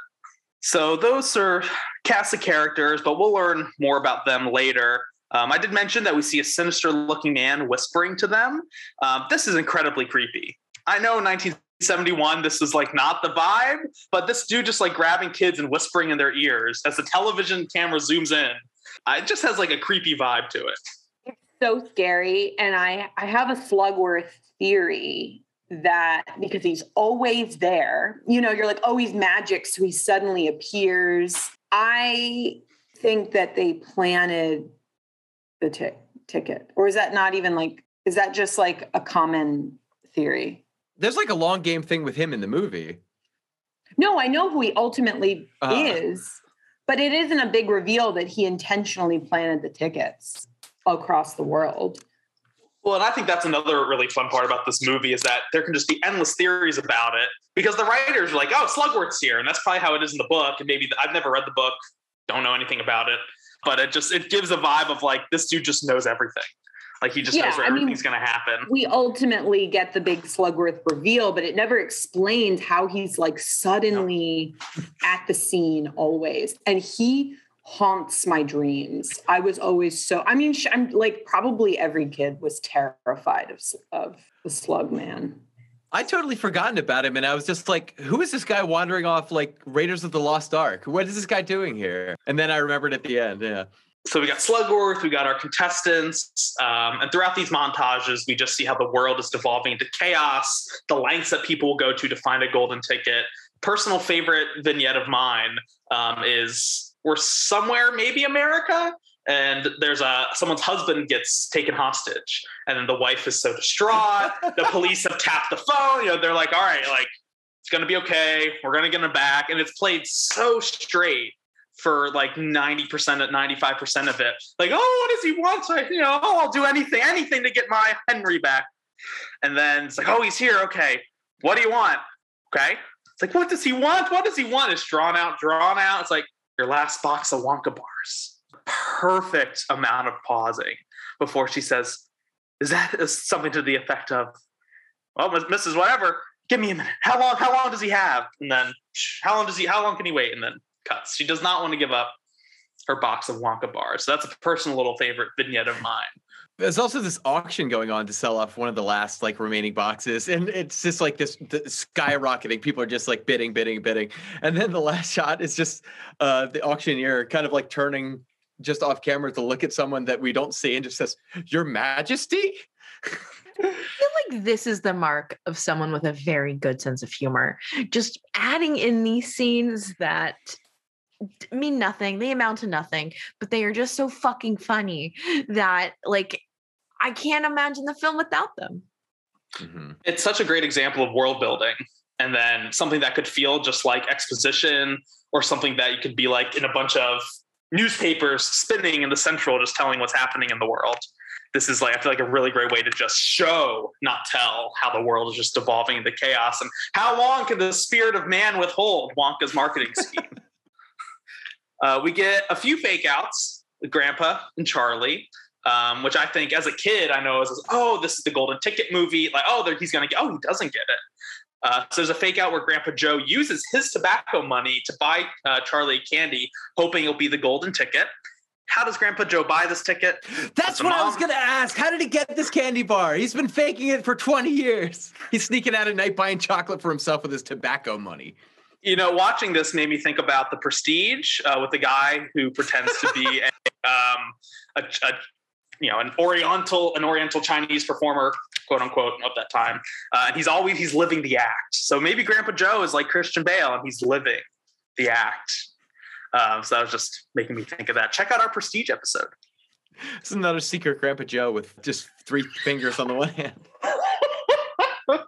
So those are cast of characters but we'll learn more about them later. Um, i did mention that we see a sinister looking man whispering to them. Um, this is incredibly creepy. I know 1971 this is like not the vibe but this dude just like grabbing kids and whispering in their ears as the television camera zooms in. Uh, it just has like a creepy vibe to it. It's so scary and i i have a slugworth theory that because he's always there, you know, you're like, oh, he's magic. So he suddenly appears. I think that they planted the t- ticket. Or is that not even like, is that just like a common theory? There's like a long game thing with him in the movie. No, I know who he ultimately uh. is, but it isn't a big reveal that he intentionally planted the tickets across the world. Well, and I think that's another really fun part about this movie is that there can just be endless theories about it because the writers are like, "Oh, Slugworth's here," and that's probably how it is in the book. And maybe I've never read the book, don't know anything about it, but it just it gives a vibe of like this dude just knows everything. Like he just yeah, knows where I everything's going to happen. We ultimately get the big Slugworth reveal, but it never explains how he's like suddenly no. at the scene always, and he haunts my dreams. I was always so, I mean, I'm like probably every kid was terrified of, of the slug man. I totally forgotten about him. And I was just like, who is this guy wandering off like Raiders of the Lost Ark? What is this guy doing here? And then I remembered at the end. Yeah. so we got Slugworth, we got our contestants, um, and throughout these montages, we just see how the world is devolving into chaos, the lengths that people will go to to find a golden ticket. Personal favorite vignette of mine um, is we're somewhere, maybe America, and there's a someone's husband gets taken hostage, and then the wife is so distraught. the police have tapped the phone. You know, they're like, "All right, like it's gonna be okay. We're gonna get him back," and it's played so straight for like 90% at 95% of it. Like, oh, what does he want? So, you know, oh, I'll do anything, anything to get my Henry back. And then it's like, oh, he's here. Okay. What do you want? Okay. It's like, what does he want? What does he want? It's drawn out, drawn out. It's like your last box of Wonka bars. Perfect amount of pausing before she says, is that something to the effect of, well, Mrs. Whatever, give me a minute. How long, how long does he have? And then how long does he, how long can he wait? And then cuts. She does not want to give up her box of Wonka bars. So that's a personal little favorite vignette of mine. There's also this auction going on to sell off one of the last like remaining boxes, and it's just like this skyrocketing. People are just like bidding, bidding, bidding, and then the last shot is just uh, the auctioneer kind of like turning just off camera to look at someone that we don't see and just says, "Your Majesty." I feel like this is the mark of someone with a very good sense of humor. Just adding in these scenes that mean nothing. They amount to nothing, but they are just so fucking funny that like I can't imagine the film without them. Mm-hmm. It's such a great example of world building and then something that could feel just like exposition or something that you could be like in a bunch of newspapers spinning in the central just telling what's happening in the world this is like i feel like a really great way to just show not tell how the world is just evolving into chaos and how long can the spirit of man withhold wonka's marketing scheme uh, we get a few fake outs with Grandpa and Charlie, um, which I think as a kid, I know as, oh, this is the golden ticket movie. Like, oh, he's going to get, oh, he doesn't get it. Uh, so there's a fake out where Grandpa Joe uses his tobacco money to buy uh, Charlie candy, hoping it'll be the golden ticket. How does Grandpa Joe buy this ticket? That's what mom? I was going to ask. How did he get this candy bar? He's been faking it for 20 years. He's sneaking out at night buying chocolate for himself with his tobacco money you know, watching this made me think about the Prestige uh, with the guy who pretends to be a, um, a, a, you know, an Oriental, an Oriental Chinese performer, quote unquote, of that time. Uh, and he's always he's living the act. So maybe Grandpa Joe is like Christian Bale, and he's living the act. Um, so that was just making me think of that. Check out our Prestige episode. It's another secret Grandpa Joe with just three fingers on the one hand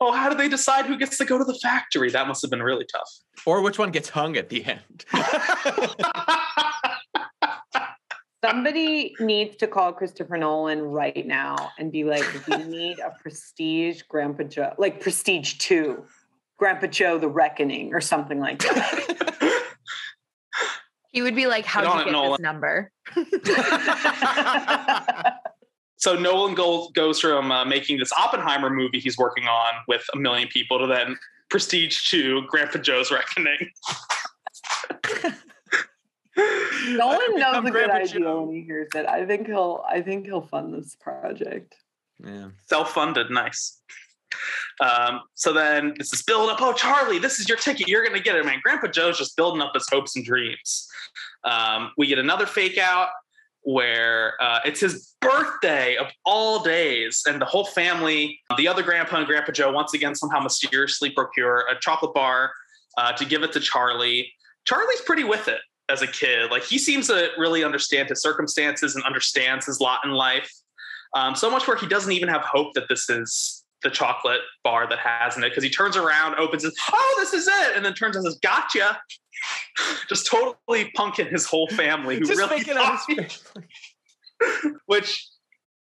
oh, how do they decide who gets to go to the factory? That must have been really tough. Or which one gets hung at the end. Somebody needs to call Christopher Nolan right now and be like, we need a prestige Grandpa Joe, like Prestige 2, Grandpa Joe the Reckoning, or something like that. He would be like, How'd you get Nolan. this number? so Nolan goes goes from uh, making this Oppenheimer movie he's working on with a million people to then Prestige Two, Grandpa Joe's Reckoning. Nolan knows a good idea Joe. when he hears it. I think he'll. I think he'll fund this project. Yeah, self-funded, nice. Um, so then this is build up. Oh, Charlie, this is your ticket. You're going to get it, man. Grandpa Joe's just building up his hopes and dreams. Um, we get another fake out where uh, it's his birthday of all days, and the whole family, the other grandpa and Grandpa Joe, once again somehow mysteriously procure a chocolate bar uh, to give it to Charlie. Charlie's pretty with it as a kid. Like he seems to really understand his circumstances and understands his lot in life. Um, so much where he doesn't even have hope that this is the chocolate bar that has in it because he turns around, opens it, oh, this is it, and then turns and says, "Gotcha." just totally punking his whole family who really thought, which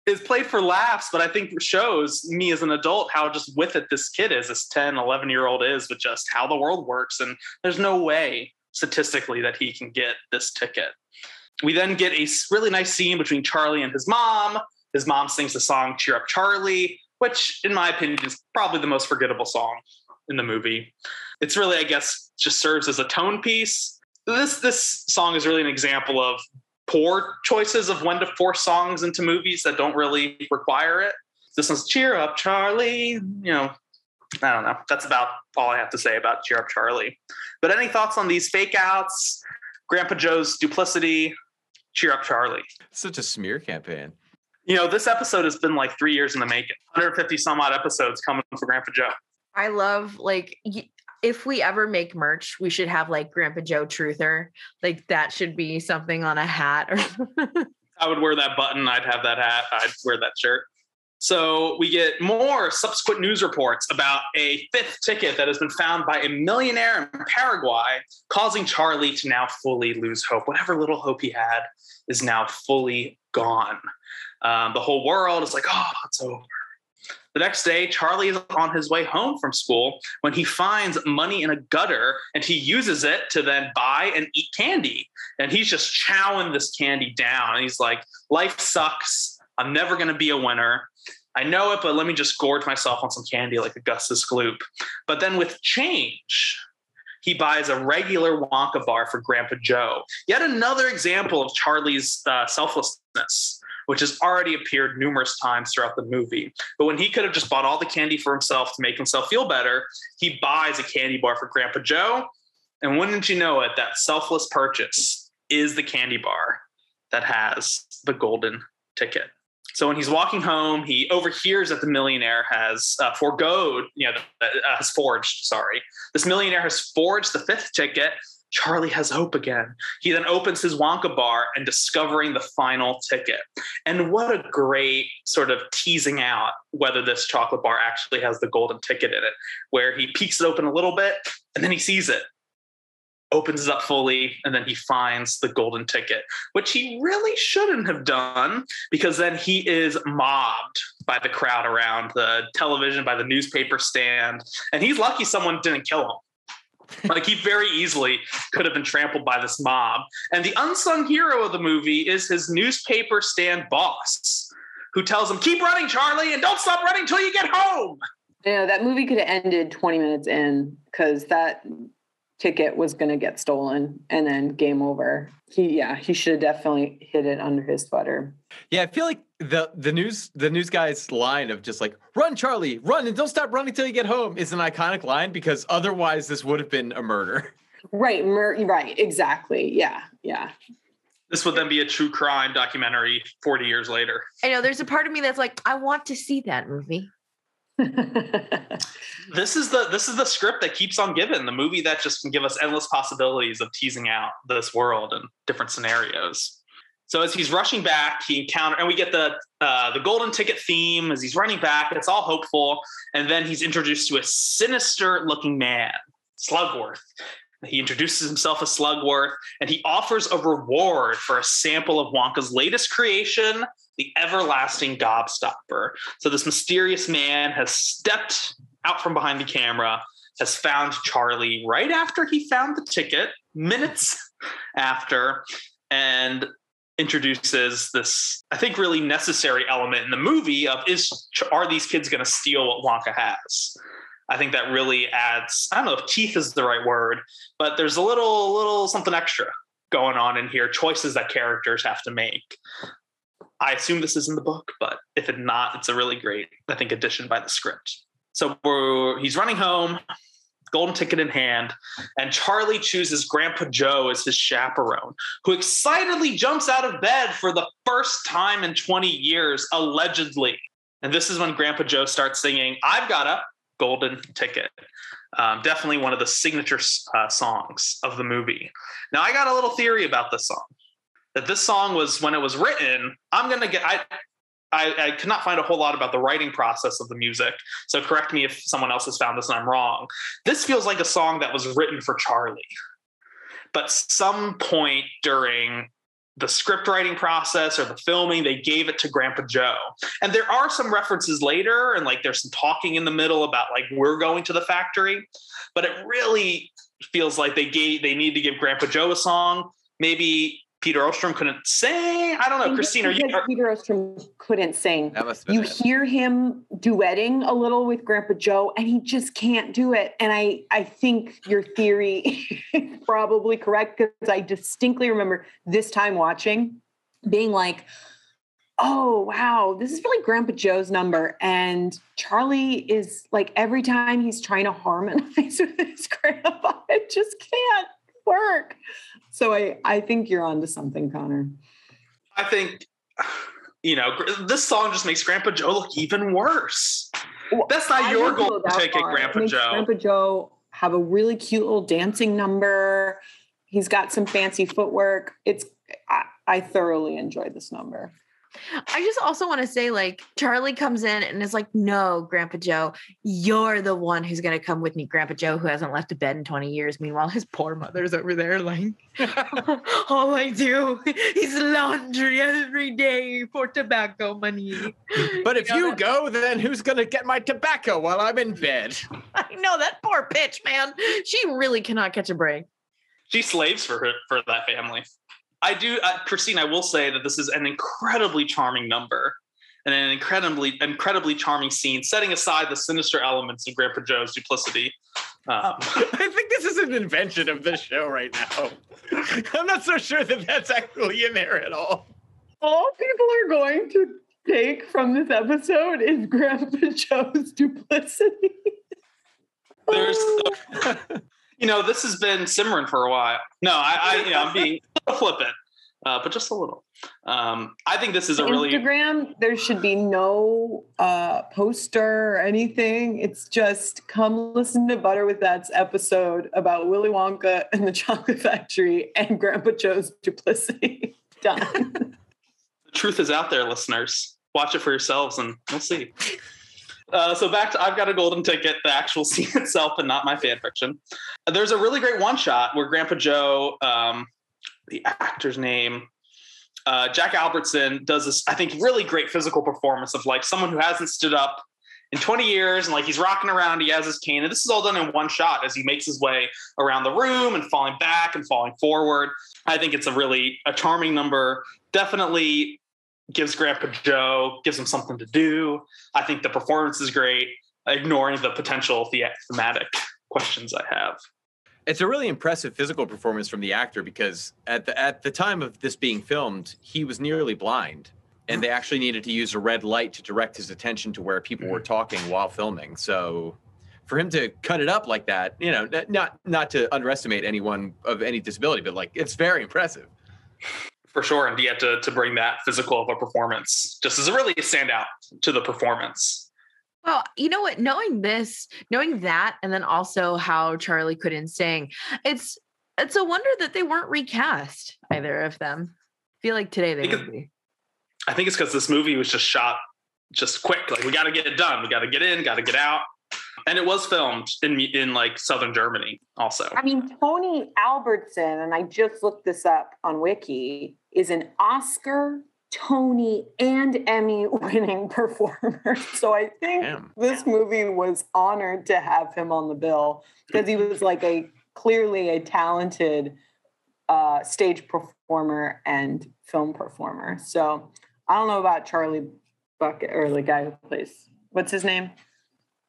is played for laughs but i think shows me as an adult how just with it this kid is this 10 11 year old is with just how the world works and there's no way statistically that he can get this ticket we then get a really nice scene between charlie and his mom his mom sings the song cheer up charlie which in my opinion is probably the most forgettable song in the movie it's really, I guess, just serves as a tone piece. This this song is really an example of poor choices of when to force songs into movies that don't really require it. This one's "Cheer Up, Charlie." You know, I don't know. That's about all I have to say about "Cheer Up, Charlie." But any thoughts on these fake outs? Grandpa Joe's duplicity, cheer up Charlie. Such a smear campaign. You know, this episode has been like three years in the making. 150 some odd episodes coming for Grandpa Joe. I love like if we ever make merch, we should have like Grandpa Joe Truther. Like that should be something on a hat or I would wear that button. I'd have that hat. I'd wear that shirt. So we get more subsequent news reports about a fifth ticket that has been found by a millionaire in Paraguay, causing Charlie to now fully lose hope. Whatever little hope he had is now fully gone. Um, the whole world is like, oh, it's over. The next day, Charlie is on his way home from school when he finds money in a gutter and he uses it to then buy and eat candy. And he's just chowing this candy down. And he's like, life sucks. I'm never going to be a winner. I know it, but let me just gorge myself on some candy like Augustus Gloop. But then with change, he buys a regular Wonka bar for Grandpa Joe. Yet another example of Charlie's uh, selflessness, which has already appeared numerous times throughout the movie. But when he could have just bought all the candy for himself to make himself feel better, he buys a candy bar for Grandpa Joe. And wouldn't you know it, that selfless purchase is the candy bar that has the golden ticket. So when he's walking home, he overhears that the millionaire has uh, foregoed, you know, uh, has forged, sorry. This millionaire has forged the fifth ticket. Charlie has hope again. He then opens his Wonka bar and discovering the final ticket. And what a great sort of teasing out whether this chocolate bar actually has the golden ticket in it, where he peeks it open a little bit and then he sees it opens it up fully, and then he finds the golden ticket, which he really shouldn't have done because then he is mobbed by the crowd around the television, by the newspaper stand. And he's lucky someone didn't kill him. like he very easily could have been trampled by this mob. And the unsung hero of the movie is his newspaper stand boss, who tells him, Keep running, Charlie, and don't stop running till you get home. You know, that movie could have ended 20 minutes in because that ticket was going to get stolen and then game over. He yeah, he should have definitely hit it under his sweater. Yeah, I feel like the the news the news guy's line of just like run Charlie, run and don't stop running till you get home is an iconic line because otherwise this would have been a murder. Right, mur- right, exactly. Yeah, yeah. This would then be a true crime documentary 40 years later. I know there's a part of me that's like I want to see that movie. this is the this is the script that keeps on giving the movie that just can give us endless possibilities of teasing out this world and different scenarios. So as he's rushing back he encounter and we get the uh, the golden ticket theme as he's running back it's all hopeful and then he's introduced to a sinister looking man slugworth. He introduces himself as slugworth and he offers a reward for a sample of wonka's latest creation the everlasting gobstopper. So this mysterious man has stepped out from behind the camera, has found Charlie right after he found the ticket, minutes after, and introduces this, I think, really necessary element in the movie of is are these kids going to steal what Wonka has? I think that really adds, I don't know if teeth is the right word, but there's a little, little something extra going on in here, choices that characters have to make. I assume this is in the book, but if it's not, it's a really great, I think, addition by the script. So he's running home, golden ticket in hand, and Charlie chooses Grandpa Joe as his chaperone, who excitedly jumps out of bed for the first time in 20 years, allegedly. And this is when Grandpa Joe starts singing, I've got a golden ticket. Um, definitely one of the signature uh, songs of the movie. Now, I got a little theory about this song that this song was when it was written. I'm gonna get I. I, I could not find a whole lot about the writing process of the music. So correct me if someone else has found this and I'm wrong. This feels like a song that was written for Charlie. But some point during the script writing process or the filming, they gave it to Grandpa Joe. And there are some references later, and like there's some talking in the middle about like we're going to the factory. But it really feels like they gave they need to give Grandpa Joe a song. Maybe Peter Ostrum couldn't sing. I don't know, Christina. You, are, Peter Ostrum couldn't sing. You it. hear him duetting a little with Grandpa Joe, and he just can't do it. And I, I think your theory is probably correct because I distinctly remember this time watching, being like, "Oh wow, this is really Grandpa Joe's number." And Charlie is like every time he's trying to harmonize with his grandpa, it just can't work. So I, I think you're onto something, Connor. I think, you know, this song just makes Grandpa Joe look even worse. That's not I your goal to take it. Grandpa makes Joe. Grandpa Joe have a really cute little dancing number. He's got some fancy footwork. It's I, I thoroughly enjoyed this number. I just also want to say, like, Charlie comes in and is like, No, Grandpa Joe, you're the one who's going to come with me, Grandpa Joe, who hasn't left a bed in 20 years. Meanwhile, his poor mother's over there, like, All I do is laundry every day for tobacco money. But if You know you that- go, then who's gonna get my tobacco while I'm in bed? I know that poor bitch, man. She really cannot catch a break. She slaves for her, for that family. I do, uh, Christine. I will say that this is an incredibly charming number and an incredibly incredibly charming scene. Setting aside the sinister elements of Grandpa Joe's duplicity, um, I think this is an invention of this show right now. I'm not so sure that that's actually in there at all. All people are going to take from this episode is Grandpa Joe's duplicity. there's, you know, this has been simmering for a while. No, I, I you know, I'm being a little flippant, uh, but just a little. Um, I think this is a really Instagram, there should be no uh, poster or anything. It's just come listen to Butter with That's episode about Willy Wonka and the Chocolate Factory and Grandpa Joe's duplicity. Done. the truth is out there, listeners. Watch it for yourselves, and we'll see. Uh, so back to I've got a golden ticket, the actual scene itself, and not my fan fiction. There's a really great one shot where Grandpa Joe, um, the actor's name, uh, Jack Albertson, does this I think really great physical performance of like someone who hasn't stood up in 20 years and like he's rocking around. He has his cane, and this is all done in one shot as he makes his way around the room and falling back and falling forward. I think it's a really a charming number. Definitely gives Grandpa Joe, gives him something to do. I think the performance is great, ignoring the potential the- thematic questions I have. It's a really impressive physical performance from the actor because at the at the time of this being filmed, he was nearly blind, and they actually needed to use a red light to direct his attention to where people were mm-hmm. talking while filming. So, for him to cut it up like that, you know, not not to underestimate anyone of any disability, but like it's very impressive. For sure, and yet to, to bring that physical of a performance just as a really a standout to the performance. Well, you know what? Knowing this, knowing that, and then also how Charlie couldn't sing, it's it's a wonder that they weren't recast either of them. I feel like today they Because- would be. I think it's because this movie was just shot just quick. Like we got to get it done. We got to get in. Got to get out. And it was filmed in in like southern Germany also. I mean, Tony Albertson, and I just looked this up on Wiki, is an Oscar, Tony, and Emmy winning performer. So I think Damn. this movie was honored to have him on the bill because he was like a clearly a talented uh, stage performer and film performer. So I don't know about Charlie Bucket or the guy who plays what's his name?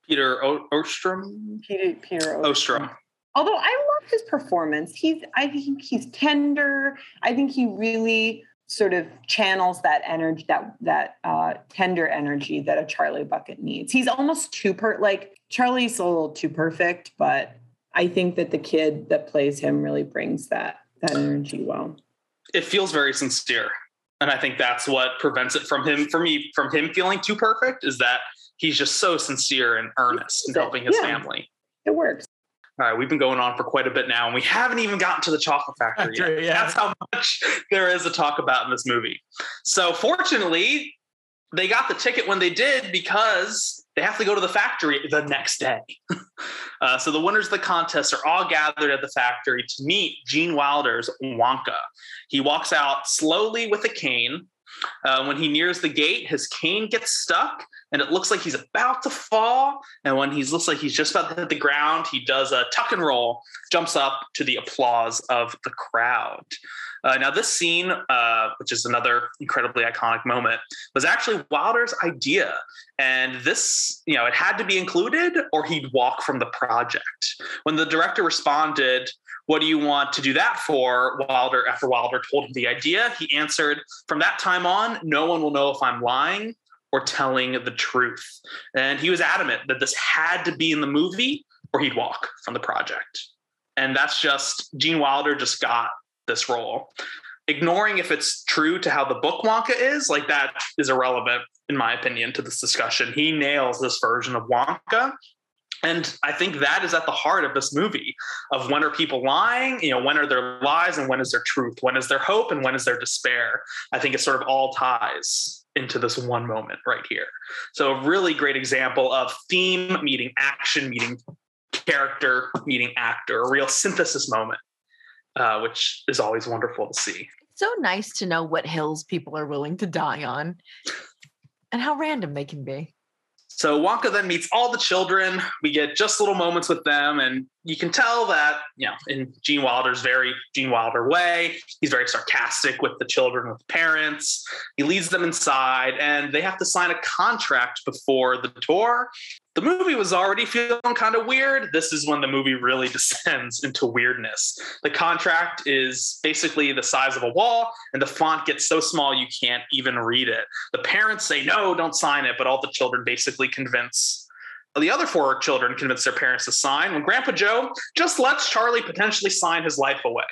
Peter o- Ostrum. Peter Peter Ostrum. Although I love his performance, he's I think he's tender. I think he really sort of channels that energy, that that uh, tender energy that a Charlie Bucket needs. He's almost too per like Charlie's a little too perfect, but I think that the kid that plays him really brings that that energy well. It feels very sincere, and I think that's what prevents it from him. For me, from him feeling too perfect, is that he's just so sincere and earnest in helping his Yeah. family. It works. All right, we've been going on for quite a bit now, and we haven't even gotten to the chocolate factory yet. Yeah. That's how much there is to talk about in this movie. So, fortunately, they got the ticket when they did because they have to go to the factory the next day. uh, so, the winners of the contest are all gathered at the factory to meet Gene Wilder's Wonka. He walks out slowly with a cane. Uh, when he nears the gate, his cane gets stuck and it looks like he's about to fall. And when he looks like he's just about to hit the ground, he does a tuck and roll, jumps up to the applause of the crowd. Uh, now, this scene, uh, which is another incredibly iconic moment, was actually Wilder's idea. And this, you know, it had to be included or he'd walk from the project. When the director responded, What do you want to do that for? Wilder, after Wilder told him the idea, he answered, From that time on, no one will know if I'm lying or telling the truth. And he was adamant that this had to be in the movie or he'd walk from the project. And that's just Gene Wilder just got this role. ignoring if it's true to how the book Wonka is, like that is irrelevant, in my opinion, to this discussion. He nails this version of Wonka. And I think that is at the heart of this movie of when are people lying, you know, when are their lies and when is their truth? When is their hope and when is their despair? I think it sort of all ties into this one moment right here. So a really great example of theme meeting action meeting character meeting actor, a real synthesis moment, uh, which is always wonderful to see. It's so nice to know what hills people are willing to die on and how random they can be. So Wonka then meets all the children. We get just little moments with them, and you can tell that, you know, in Gene Wilder's very Gene Wilder way, he's very sarcastic with the children, with the parents. He leads them inside, and they have to sign a contract before the tour the movie was already feeling kind of weird. This is when the movie really descends into weirdness. The contract is basically the size of a wall, and the font gets so small you can't even read it. The parents say, no, don't sign it, but all the children basically convince the other four children convince their parents to sign when Grandpa Joe just lets Charlie potentially sign his life away.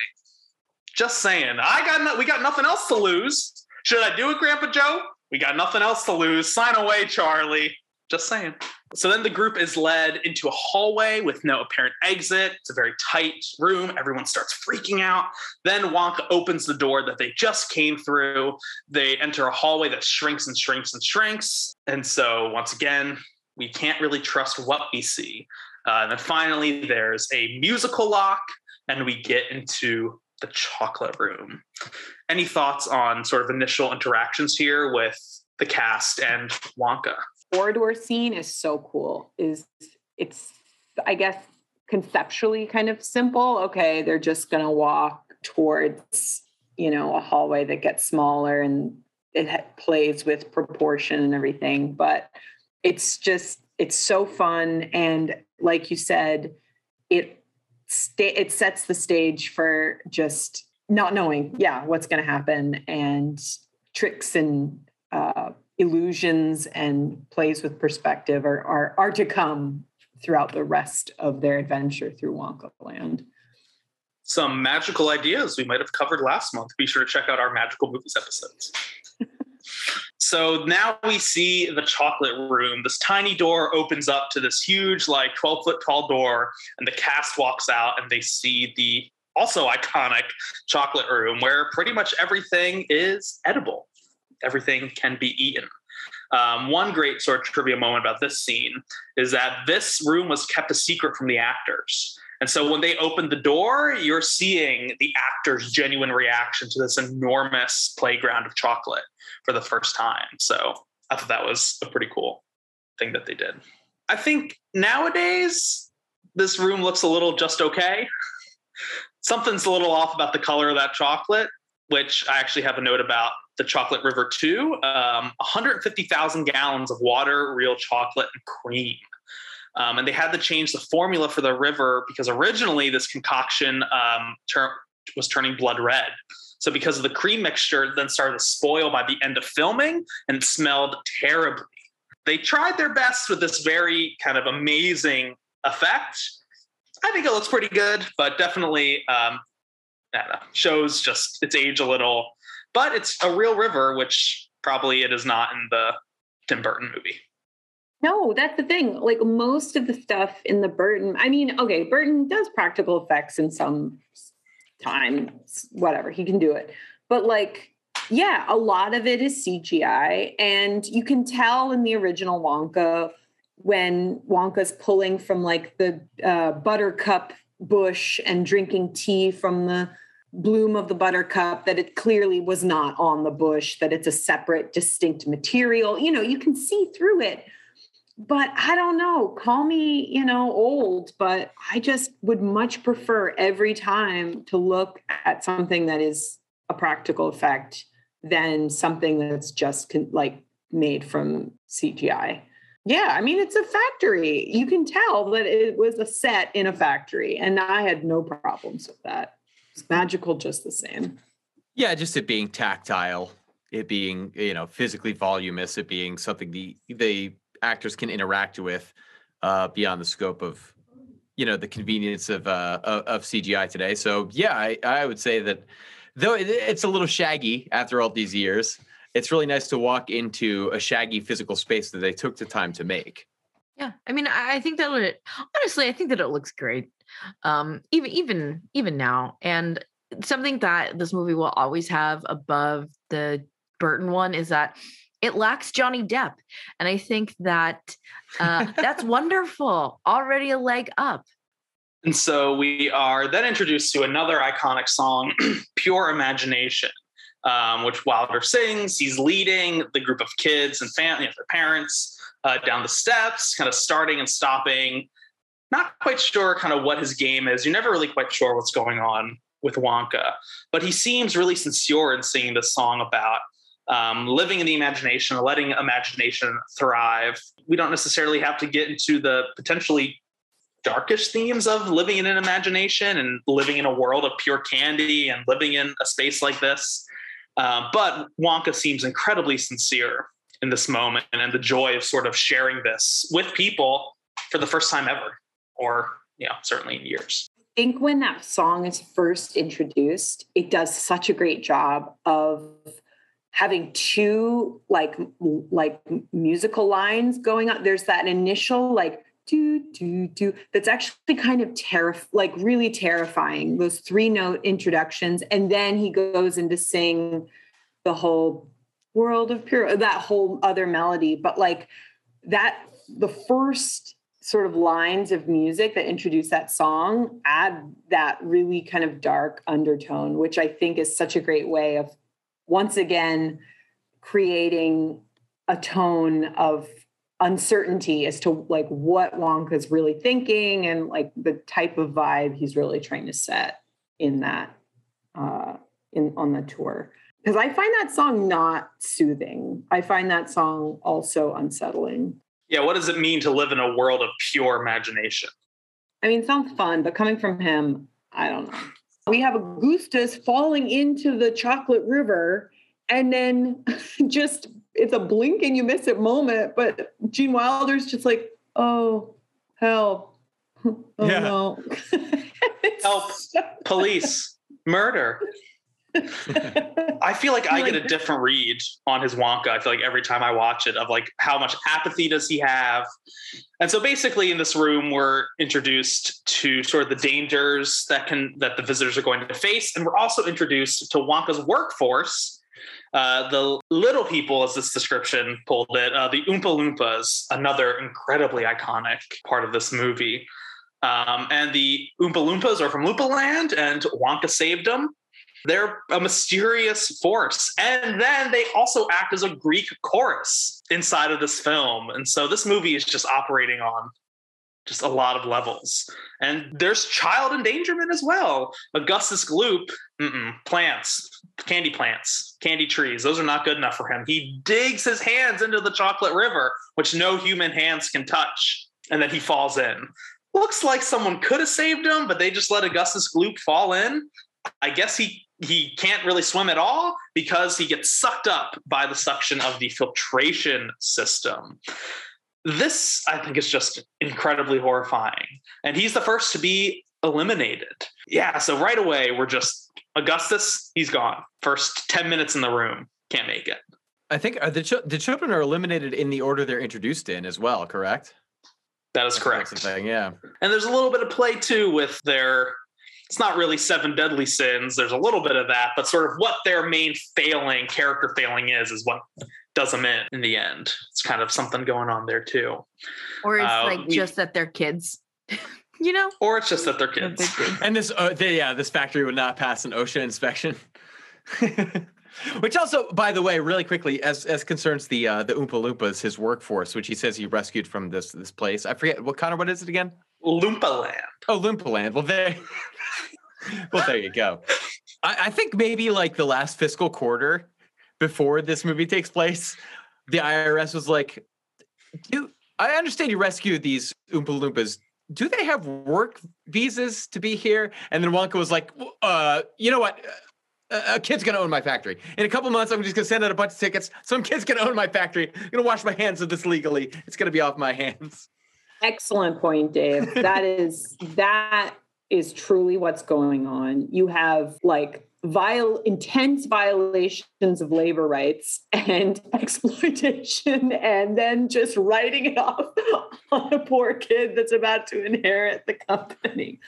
Just saying, I got no, we got nothing else to lose. Should I do it, Grandpa Joe? We got nothing else to lose. Sign away, Charlie. Just saying. So then the group is led into a hallway with no apparent exit. It's a very tight room. Everyone starts freaking out. Then Wonka opens the door that they just came through. They enter a hallway that shrinks and shrinks and shrinks. And so, once again, we can't really trust what we see. Uh, and then finally, there's a musical lock, and we get into the chocolate room. Any thoughts on sort of initial interactions here with the cast and Wonka? corridor scene is so cool. Is it's I guess conceptually kind of simple. Okay, they're just gonna walk towards you know a hallway that gets smaller and it plays with proportion and everything, but it's just it's so fun and like you said, it sta- it sets the stage for just not knowing, yeah, what's going to happen and tricks and uh, illusions and plays with perspective are, are, are to come throughout the rest of their adventure through Wonka Land. Some magical ideas we might have covered last month. Be sure to check out our magical movies episodes. so now we see the chocolate room. This tiny door opens up to this huge, like 12 foot tall door, and the cast walks out and they see the also iconic chocolate room where pretty much everything is edible everything can be eaten. Um, one great sort of trivia moment about this scene is that this room was kept a secret from the actors. And so when they opened the door, you're seeing the actors' genuine reaction to this enormous playground of chocolate for the first time. So I thought that was a pretty cool thing that they did. I think nowadays, this room looks a little just okay. Something's a little off about the color of that chocolate, which I actually have a note about the Chocolate River 2, um, 150,000 gallons of water, real chocolate, and cream. Um, and they had to change the formula for the river because originally this concoction um, ter- was turning blood red. So because of the cream mixture, it then started to spoil by the end of filming and smelled terribly. They tried their best with this very kind of amazing effect. I think it looks pretty good, but definitely um, shows just its age a little but it's a real river, which probably it is not in the Tim Burton movie. No, that's the thing. Like most of the stuff in the Burton, I mean, okay, Burton does practical effects in some time, whatever, he can do it. But like, yeah, a lot of it is CGI. And you can tell in the original Wonka when Wonka's pulling from like the uh, buttercup bush and drinking tea from the bloom of the buttercup that it clearly was not on the bush that it's a separate distinct material you know you can see through it but i don't know call me you know old but i just would much prefer every time to look at something that is a practical effect than something that's just con- like made from cgi yeah i mean it's a factory. You can tell that it was a set in a factory and i had no problems with that. It's magical just the same. Yeah, just it being tactile, it being you know physically voluminous, it being something the the actors can interact with uh, beyond the scope of you know the convenience of uh, of CGI today. So yeah, I, I would say that Though it's a little shaggy after all these years, it's really nice to walk into a shaggy physical space that they took the time to make. Yeah, I mean, I think that it honestly, I think that it looks great, um, even even even now. And something that this movie will always have above the Burton one is that it lacks Johnny Depp, and I think that uh, that's wonderful. Already a leg up. And so we are then introduced to another iconic song, "Pure Imagination." Um, which Wilder sings. He's leading the group of kids and family, their parents uh, down the steps, kind of starting and stopping. Not quite sure kind of what his game is. You're never really quite sure what's going on with Wonka, but he seems really sincere in singing this song about um, living in the imagination, letting imagination thrive. We don't necessarily have to get into the potentially darkish themes of living in an imagination and living in a world of pure candy and living in a space like this. Uh, but Wonka seems incredibly sincere in this moment and the joy of sort of sharing this with people for the first time ever, or know, certainly in years. I think when that song is first introduced, it does such a great job of having two like like musical lines going on. There's that initial like do do do that's actually kind of terrif like really terrifying. Those three note introductions, and then he goes into sing the whole world of pure that whole other melody but like that the first sort of lines of music that introduce that song add that really kind of dark undertone which i think is such a great way of once again creating a tone of uncertainty as to like what Wonka's really thinking and like the type of vibe he's really trying to set in that uh in on the tour because I find that song not soothing. I find that song also unsettling. Yeah, what does it mean to live in a world of pure imagination? I mean, it sounds fun, but coming from him, I don't know. We have Augustus falling into the chocolate river, and then just it's a blink and you miss it moment. But Gene Wilder's just like, oh, help. Oh yeah. no. help. Police. Murder. I feel like I get a different read on his Wonka. I feel like every time I watch it, of like how much apathy does he have? And so basically, in this room, we're introduced to sort of the dangers that can that the visitors are going to face, and we're also introduced to Wonka's workforce. Uh, the little people, as this description pulled it, uh, the Oompa Loompas, another incredibly iconic part of this movie. Um, and the Oompa Loompas are from Loompa Land, and Wonka saved them. They're a mysterious force. And then they also act as a Greek chorus inside of this film. And so this movie is just operating on just a lot of levels. And there's child endangerment as well. Augustus Gloop, plants, candy plants, candy trees, those are not good enough for him. He digs his hands into the chocolate river, which no human hands can touch, and then he falls in. Looks like someone could have saved him, but they just let Augustus Gloop fall in. I guess he he can't really swim at all because he gets sucked up by the suction of the filtration system. This, I think, is just incredibly horrifying. And he's the first to be eliminated. Yeah, so right away, we're just Augustus, he's gone. First 10 minutes in the room, can't make it. I think uh, the, ch- the children are eliminated in the order they're introduced in as well, correct? That is correct. Thing, yeah. And there's a little bit of play too with their it's not really seven deadly sins. There's a little bit of that, but sort of what their main failing, character failing is, is what does them in in the end. It's kind of something going on there too. Or it's uh, like we, just that they're kids. you know? Or it's just that they're kids. and this, uh, they, yeah, this factory would not pass an OSHA inspection. Which also, by the way, really quickly, as as concerns the uh, the Oompa Loompas, his workforce, which he says he rescued from this this place. I forget what kind of what is it again? Loompa Land. Oh, Loompa Land. Well, there. well, there you go. I, I, think maybe like the last fiscal quarter before this movie takes place, the IRS was like, "Do I understand you rescued these Oompa Loompas? Do they have work visas to be here?" And then Wonka was like, "Uh, you know what?" a kid's gonna own my factory. In a couple months, I'm just gonna send out a bunch of tickets. Some kid's gonna own my factory. I'm gonna wash my hands of this legally. It's gonna be off my hands. Excellent point, Dave. that is that is truly what's going on. You have like viol intense violations of labor rights and exploitation and then just writing it off on a poor kid that's about to inherit the company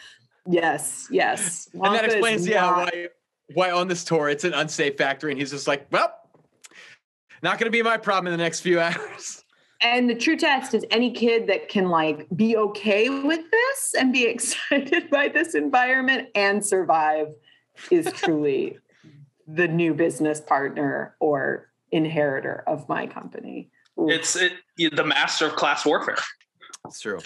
yes yes Wonka and that explains yeah not- why why on this tour it's an unsafe factory and he's just like well not going to be my problem in the next few hours and the true test is any kid that can like be okay with this and be excited by this environment and survive is truly the new business partner or inheritor of my company. Ooh. It's it, the master of class warfare. That's true.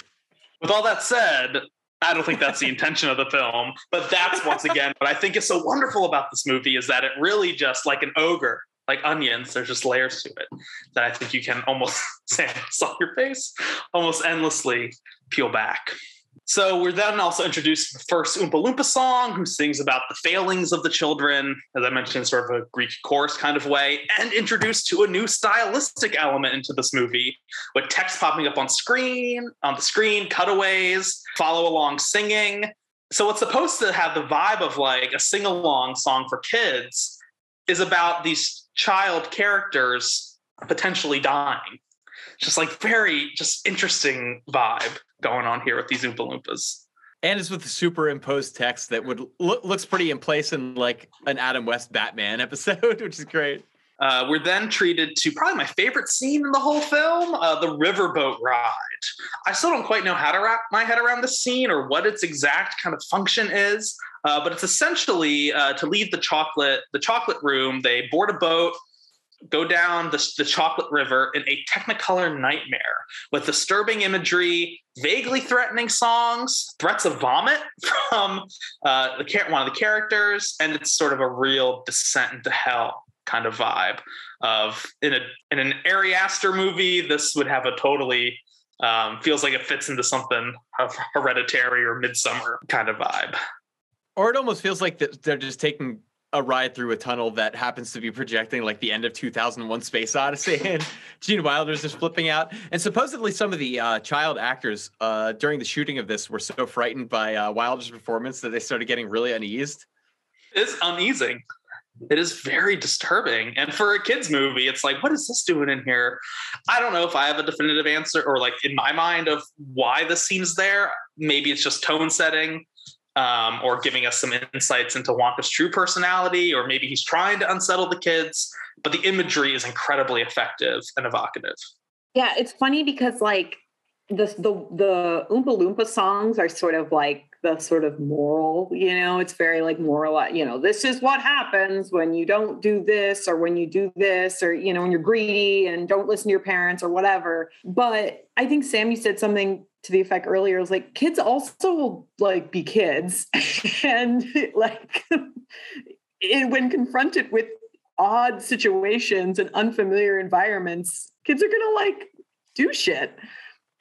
With all that said, I don't think that's the intention of the film, but that's once again what I think is so wonderful about this movie is that it really just like an ogre, like onions, there's just layers to it that I think you can almost on your face, almost endlessly peel back. So we're then also introduced to the first Oompa Loompa song, who sings about the failings of the children, as I mentioned, sort of a Greek chorus kind of way, and introduced to a new stylistic element into this movie, with text popping up on screen, on the screen, cutaways, follow along singing. So what's supposed to have the vibe of like a sing-along song for kids is about these child characters potentially dying. Just like very just interesting vibe going on here with these Oompa Loompas. And it's with the superimposed text that would look looks pretty in place in like an Adam West Batman episode, which is great. Uh, we're then treated to probably my favorite scene in the whole film, uh, the riverboat ride. I still don't quite know how to wrap my head around the scene or what its exact kind of function is, uh, but it's essentially uh, to leave the chocolate the chocolate room. They board a boat go down the, the chocolate river in a technicolor nightmare with disturbing imagery vaguely threatening songs threats of vomit from uh, the one of the characters and it's sort of a real descent into hell kind of vibe of in a in an Ari Aster movie this would have a totally um, feels like it fits into something of hereditary or Midsommar kind of vibe or it almost feels like they're just taking a ride through a tunnel that happens to be projecting like the end of 2001 Space Odyssey and Gene Wilder's just flipping out. And supposedly some of the uh, child actors uh, during the shooting of this were so frightened by uh, Wilder's performance that they started getting really uneased. It's uneasing. It is very disturbing. And for a kids movie, it's like, what is this doing in here? I don't know if I have a definitive answer or like in my mind of why this scene's there. Maybe it's just tone setting um, or giving us some insights into Wonka's true personality, or maybe he's trying to unsettle the kids. But the imagery is incredibly effective and evocative. Yeah, it's funny because like the the the Oompa Loompa songs are sort of like the sort of moral, you know, it's very like moral, uh, you know, this is what happens when you don't do this or when you do this or, you know, when you're greedy and don't listen to your parents or whatever. But I think Sammy said something to the effect earlier it was like kids also will like be kids and like it, when confronted with odd situations and unfamiliar environments kids are gonna like do shit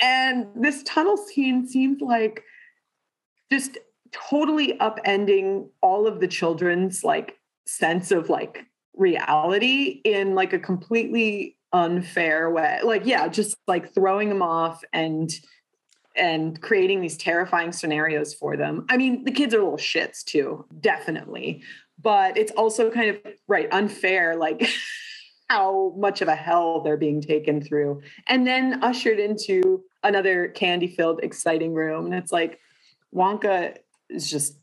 and this tunnel scene seems like just totally upending all of the children's like sense of like reality in like a completely unfair way like yeah just like throwing them off and and creating these terrifying scenarios for them. I mean, the kids are little shits too, definitely. But it's also kind of right unfair, like how much of a hell they're being taken through. And then ushered into another candy filled, exciting room. And it's like Wonka is just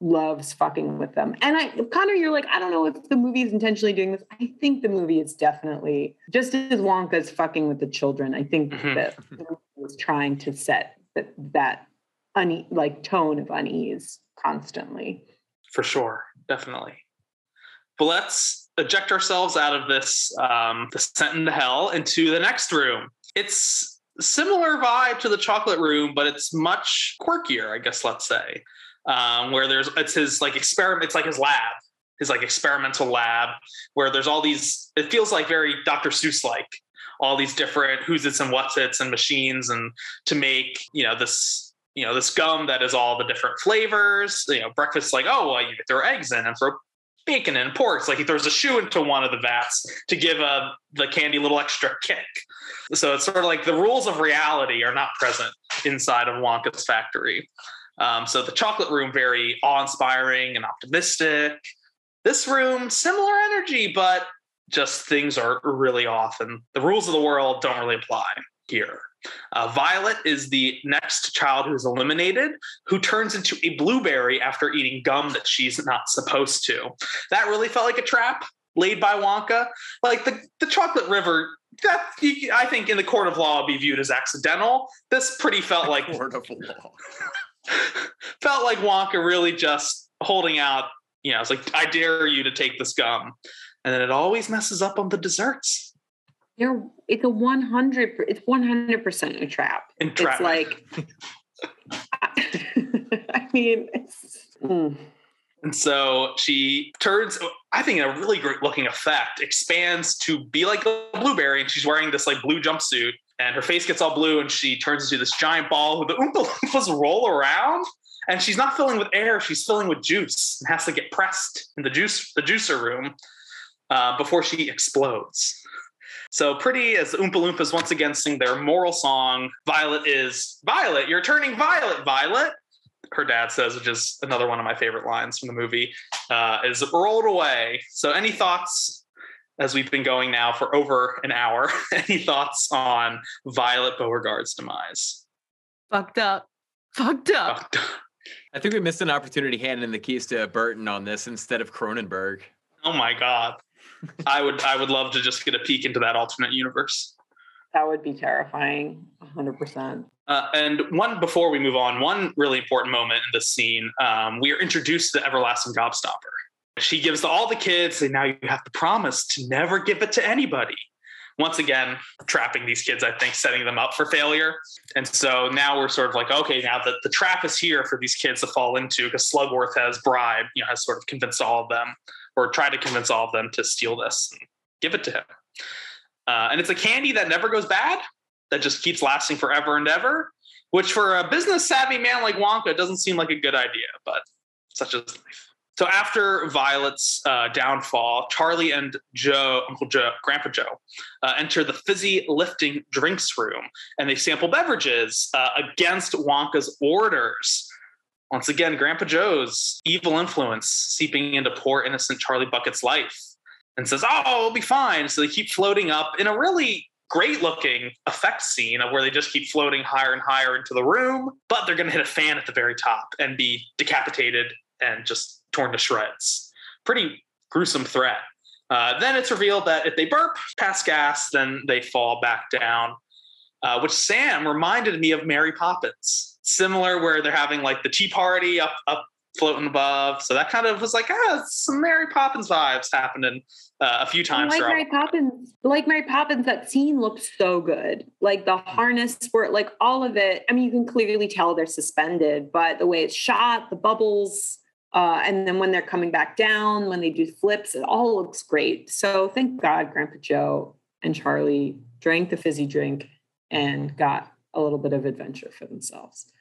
loves fucking with them. And I Connor, you're like, I don't know if the movie is intentionally doing this. I think the movie is definitely just as Wonka's fucking with the children. I think mm-hmm. that was trying to set that that une- like tone of unease constantly. For sure, definitely. But let's eject ourselves out of this um, descent into hell into the next room. It's similar vibe to the chocolate room, but it's much quirkier, I guess. Let's say um, where there's it's his like experiment. It's like his lab, his like experimental lab, where there's all these. It feels like very Dr. Seuss like all these different who's its and what's its and machines and to make you know this you know this gum that is all the different flavors you know breakfast like oh well you throw eggs in and throw bacon and pork it's like he throws a shoe into one of the vats to give uh, the candy a little extra kick so it's sort of like the rules of reality are not present inside of wonka's factory um, so the chocolate room very awe-inspiring and optimistic This room, similar energy, but just things are really off, and the rules of the world don't really apply here. Uh, Violet is the next child who's eliminated, who turns into a blueberry after eating gum that she's not supposed to. That really felt like a trap laid by Wonka. Like the, the chocolate river, that you, I think in the court of law be viewed as accidental. This pretty felt like Court of law. felt like Wonka really just holding out. You know, it's like I dare you to take this gum, and then it always messes up on the desserts. You're, it's a 100, it's 100% a trap. And. It's like, I mean, it's, mm. And so she turns, I think, in a really great looking effect, expands to be like a blueberry, and she's wearing this like blue jumpsuit, and her face gets all blue, and she turns into this giant ball who the Oompa Loompas roll around. And she's not filling with air; she's filling with juice, and has to get pressed in the juice the juicer room uh, before she explodes. So pretty as the Oompa Loompas once again sing their moral song. Violet is Violet. You're turning violet, Violet. Her dad says, which is another one of my favorite lines from the movie, uh, is rolled away. So, any thoughts as we've been going now for over an hour? any thoughts on Violet Beauregarde's demise? Fucked up. Fucked up. Oh, I think we missed an opportunity handing the keys to Burton on this instead of Cronenberg. oh my God. I would I would love to just get a peek into that alternate universe. that would be terrifying. 100%. Uh, and one before we move on, one really important moment in this scene, um, we are introduced to the everlasting gobstopper. She gives to all the kids, and now you have to promise to never give it to anybody. Once again, trapping these kids, I think, setting them up for failure. And so now we're sort of like, okay, now that the trap is here for these kids to fall into, because Slugworth has bribed, you know, has sort of convinced all of them, or tried to convince all of them to steal this and give it to him. Uh, and it's a candy that never goes bad, that just keeps lasting forever and ever, which for a business savvy man like Wonka doesn't seem like a good idea, but such is life. So after Violet's uh, downfall, Charlie and Joe, Uncle Joe, Grandpa Joe, uh, enter the fizzy lifting drinks room and they sample beverages uh, against Wonka's orders. Once again, Grandpa Joe's evil influence seeping into poor innocent Charlie Bucket's life and says, Oh, it'll be fine. So they keep floating up in a really great looking effect scene of where they just keep floating higher and higher into the room, but they're going to hit a fan at the very top and be decapitated and just torn to shreds. Pretty gruesome threat. Uh, then it's revealed that if they burp, pass gas, then they fall back down, uh, which Sam reminded me of Mary Poppins. Similar, where they're having like the tea party up, up floating above. So that kind of was like, ah, some Mary Poppins vibes happening uh, a few times. like. Mary Poppins, like Mary Poppins, that scene looks so good. Like the harness for like all of it. I mean, you can clearly tell they're suspended, but the way it's shot, the bubbles, uh, and then when they're coming back down, when they do flips, it all looks great. So thank God Grandpa Joe and Charlie drank the fizzy drink and got a little bit of adventure for themselves.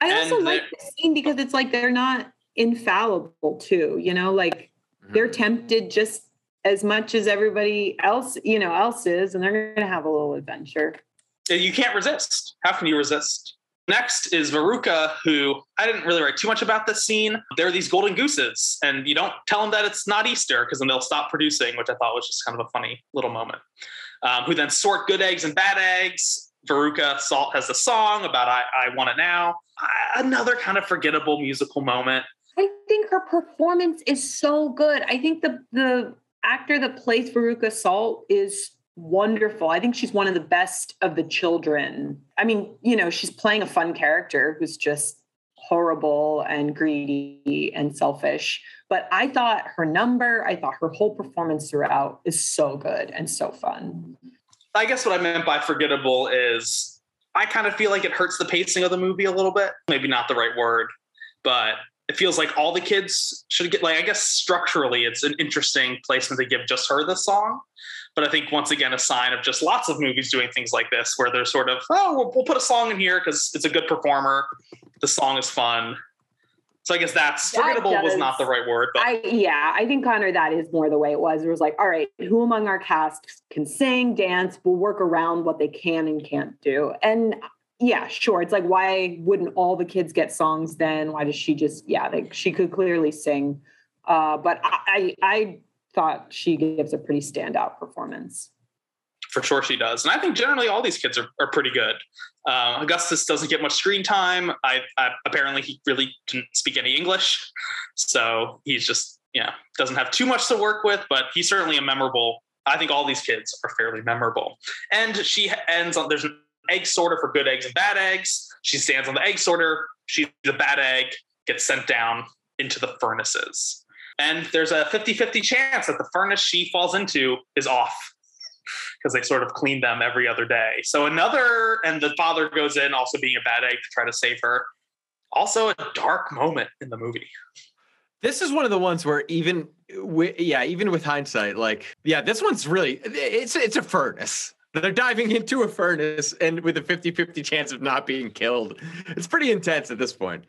I also like they're- this scene because it's like they're not infallible too, you know, like they're Mhm. tempted just as much as everybody else, you know, else is, and they're gonna have a little adventure. you can't resist. How can you resist? Next is Veruca, who I didn't really write too much about this scene. There are these golden gooses, and you don't tell them that it's not Easter because then they'll stop producing, which I thought was just kind of a funny little moment. Um, who then sort good eggs and bad eggs. Veruca Salt has a song about I, I Want It Now. I, another kind of forgettable musical moment. I think her performance is so good. I think the the actor that plays Veruca Salt is wonderful. I think she's one of the best of the children. I mean, you know, she's playing a fun character who's just horrible and greedy and selfish. But I thought her number, I thought her whole performance throughout is so good and so fun. I guess what I meant by forgettable is I kind of feel like it hurts the pacing of the movie a little bit. Maybe not the right word, but it feels like all the kids should get like I guess structurally it's an interesting placement to give just her this song. But I think once again a sign of just lots of movies doing things like this where they're sort of oh we'll, we'll put a song in here because it's a good performer, the song is fun. So I guess that's That forgettable was not the right word, but I yeah, I think Connor, that is more the way it was. It was like, all right, who among our cast can sing, dance, We'll work around what they can and can't do. And yeah, sure. It's like, why wouldn't all the kids get songs then? Why does she just, yeah, like she could clearly sing Uh, but I, I, I thought she gives a pretty standout performance. For sure, she does, and I think generally all these kids are, are pretty good. Uh, Augustus doesn't get much screen time. I, I apparently he really didn't speak any English, so he's just yeah doesn't have too much to work with. But he's certainly a memorable. I think all these kids are fairly memorable. And she ends on there's an egg sorter for good eggs and bad eggs. She stands on the egg sorter. She's the bad egg gets sent down into the furnaces. And there's a 50 50 chance that the furnace she falls into is off because they sort of clean them every other day. So another, and the father goes in also being a bad egg to try to save her. Also a dark moment in the movie. This is one of the ones where even, yeah, even with hindsight, like, yeah, this one's really, it's it's a furnace. They're diving into a furnace and with a 50 50 chance of not being killed. It's pretty intense at this point.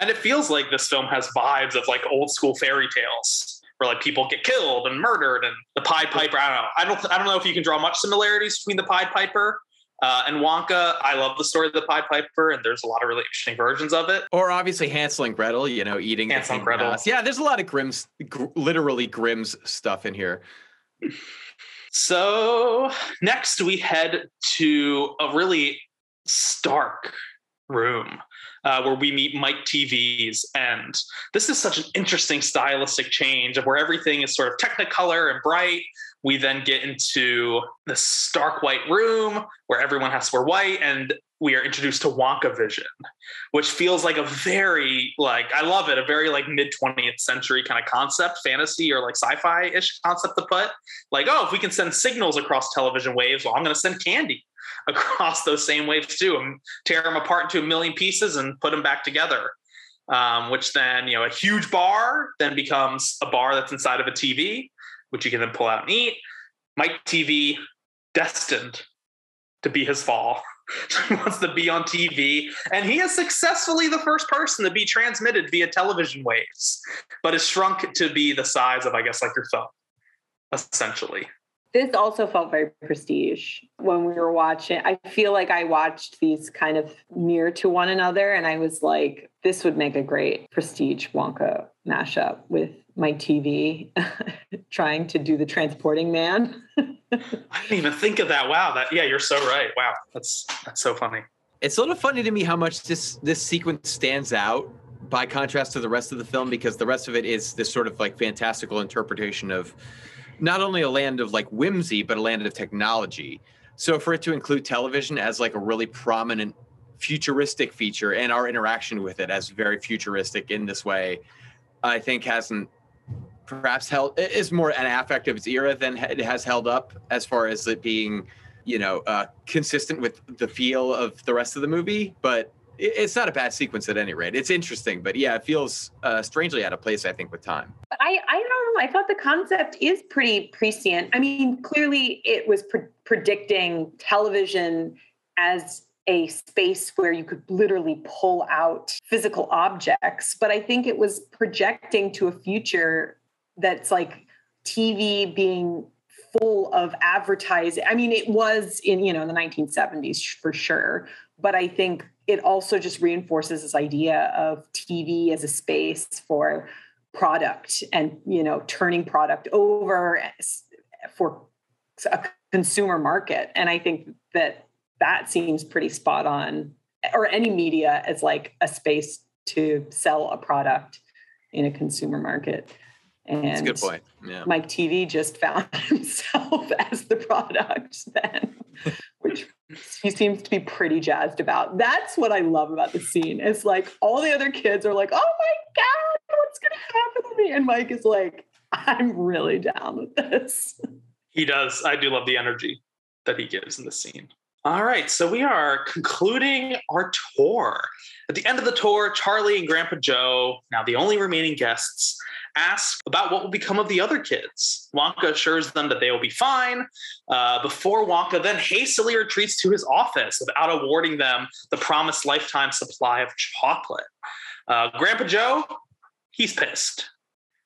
And it feels like this film has vibes of like old school fairy tales where like people get killed and murdered and the Pied Piper. I don't know. I don't I don't know if you can draw much similarities between the Pied Piper uh, and Wonka. I love the story of the Pied Piper, and there's a lot of really interesting versions of it. Or obviously Hansel and Gretel, you know, eating Hansel and Gretel. House. Yeah, there's a lot of Grimm's, gr- literally Grimm's stuff in here. So next we head to a really stark room uh, where we meet Mike Teevee's end. This is such an interesting stylistic change of where everything is sort of technicolor and bright. We then get into the stark white room where everyone has to wear white, and we are introduced to Wonka Vision, which feels like a very like I love it, a very like mid 20th century kind of concept, fantasy or like sci-fi ish concept to put. Like, oh, if we can send signals across television waves, well, I'm going to send candy across those same waves too, and tear them apart into a million pieces and put them back together. Um, which then you know a huge bar then becomes a bar that's inside of a TV, which you can then pull out and eat. Mike Teevee destined to be his fall. wants to be on TV, and he is successfully the first person to be transmitted via television waves, but is shrunk to be the size of, I guess, like your thumb, essentially. This also felt very prestige when we were watching. I feel like I watched these kind of near to one another, and I was like, this would make a great prestige Wonka mashup with my TV trying to do the transporting man. I didn't even think of that. Wow, that yeah, you're so right. Wow, that's that's so funny. It's a little funny to me how much this this sequence stands out by contrast to the rest of the film because the rest of it is this sort of like fantastical interpretation of not only a land of like whimsy but a land of technology. So for it to include television as like a really prominent futuristic feature and our interaction with it as very futuristic in this way, I think hasn't perhaps held is more an affect of its era than it has held up as far as it being you know uh, consistent with the feel of the rest of the movie but it's not a bad sequence at any rate it's interesting but yeah it feels uh, strangely out of place i think with time i i don't know i thought the concept is pretty prescient i mean clearly it was pre- predicting television as a space where you could literally pull out physical objects but i think it was projecting to a future that's like TV being full of advertising. I mean, it was in, you know, in the 1970s for sure. But I think it also just reinforces this idea of TV as a space for product and, you know, turning product over for a consumer market. And I think that that seems pretty spot on or any media as like a space to sell a product in a consumer market. And That's a good point. Yeah. Mike Teevee just found himself as the product then, which he seems to be pretty jazzed about. That's what I love about the scene. It's like all the other kids are like, oh my God, what's going to happen to me? And Mike is like, I'm really down with this. He does. I do love the energy that he gives in the scene. All right, so we are concluding our tour. At the end of the tour, Charlie and Grandpa Joe, now the only remaining guests, ask about what will become of the other kids. Wonka assures them that they will be fine uh, before Wonka then hastily retreats to his office without awarding them the promised lifetime supply of chocolate. Uh, Grandpa Joe, he's pissed.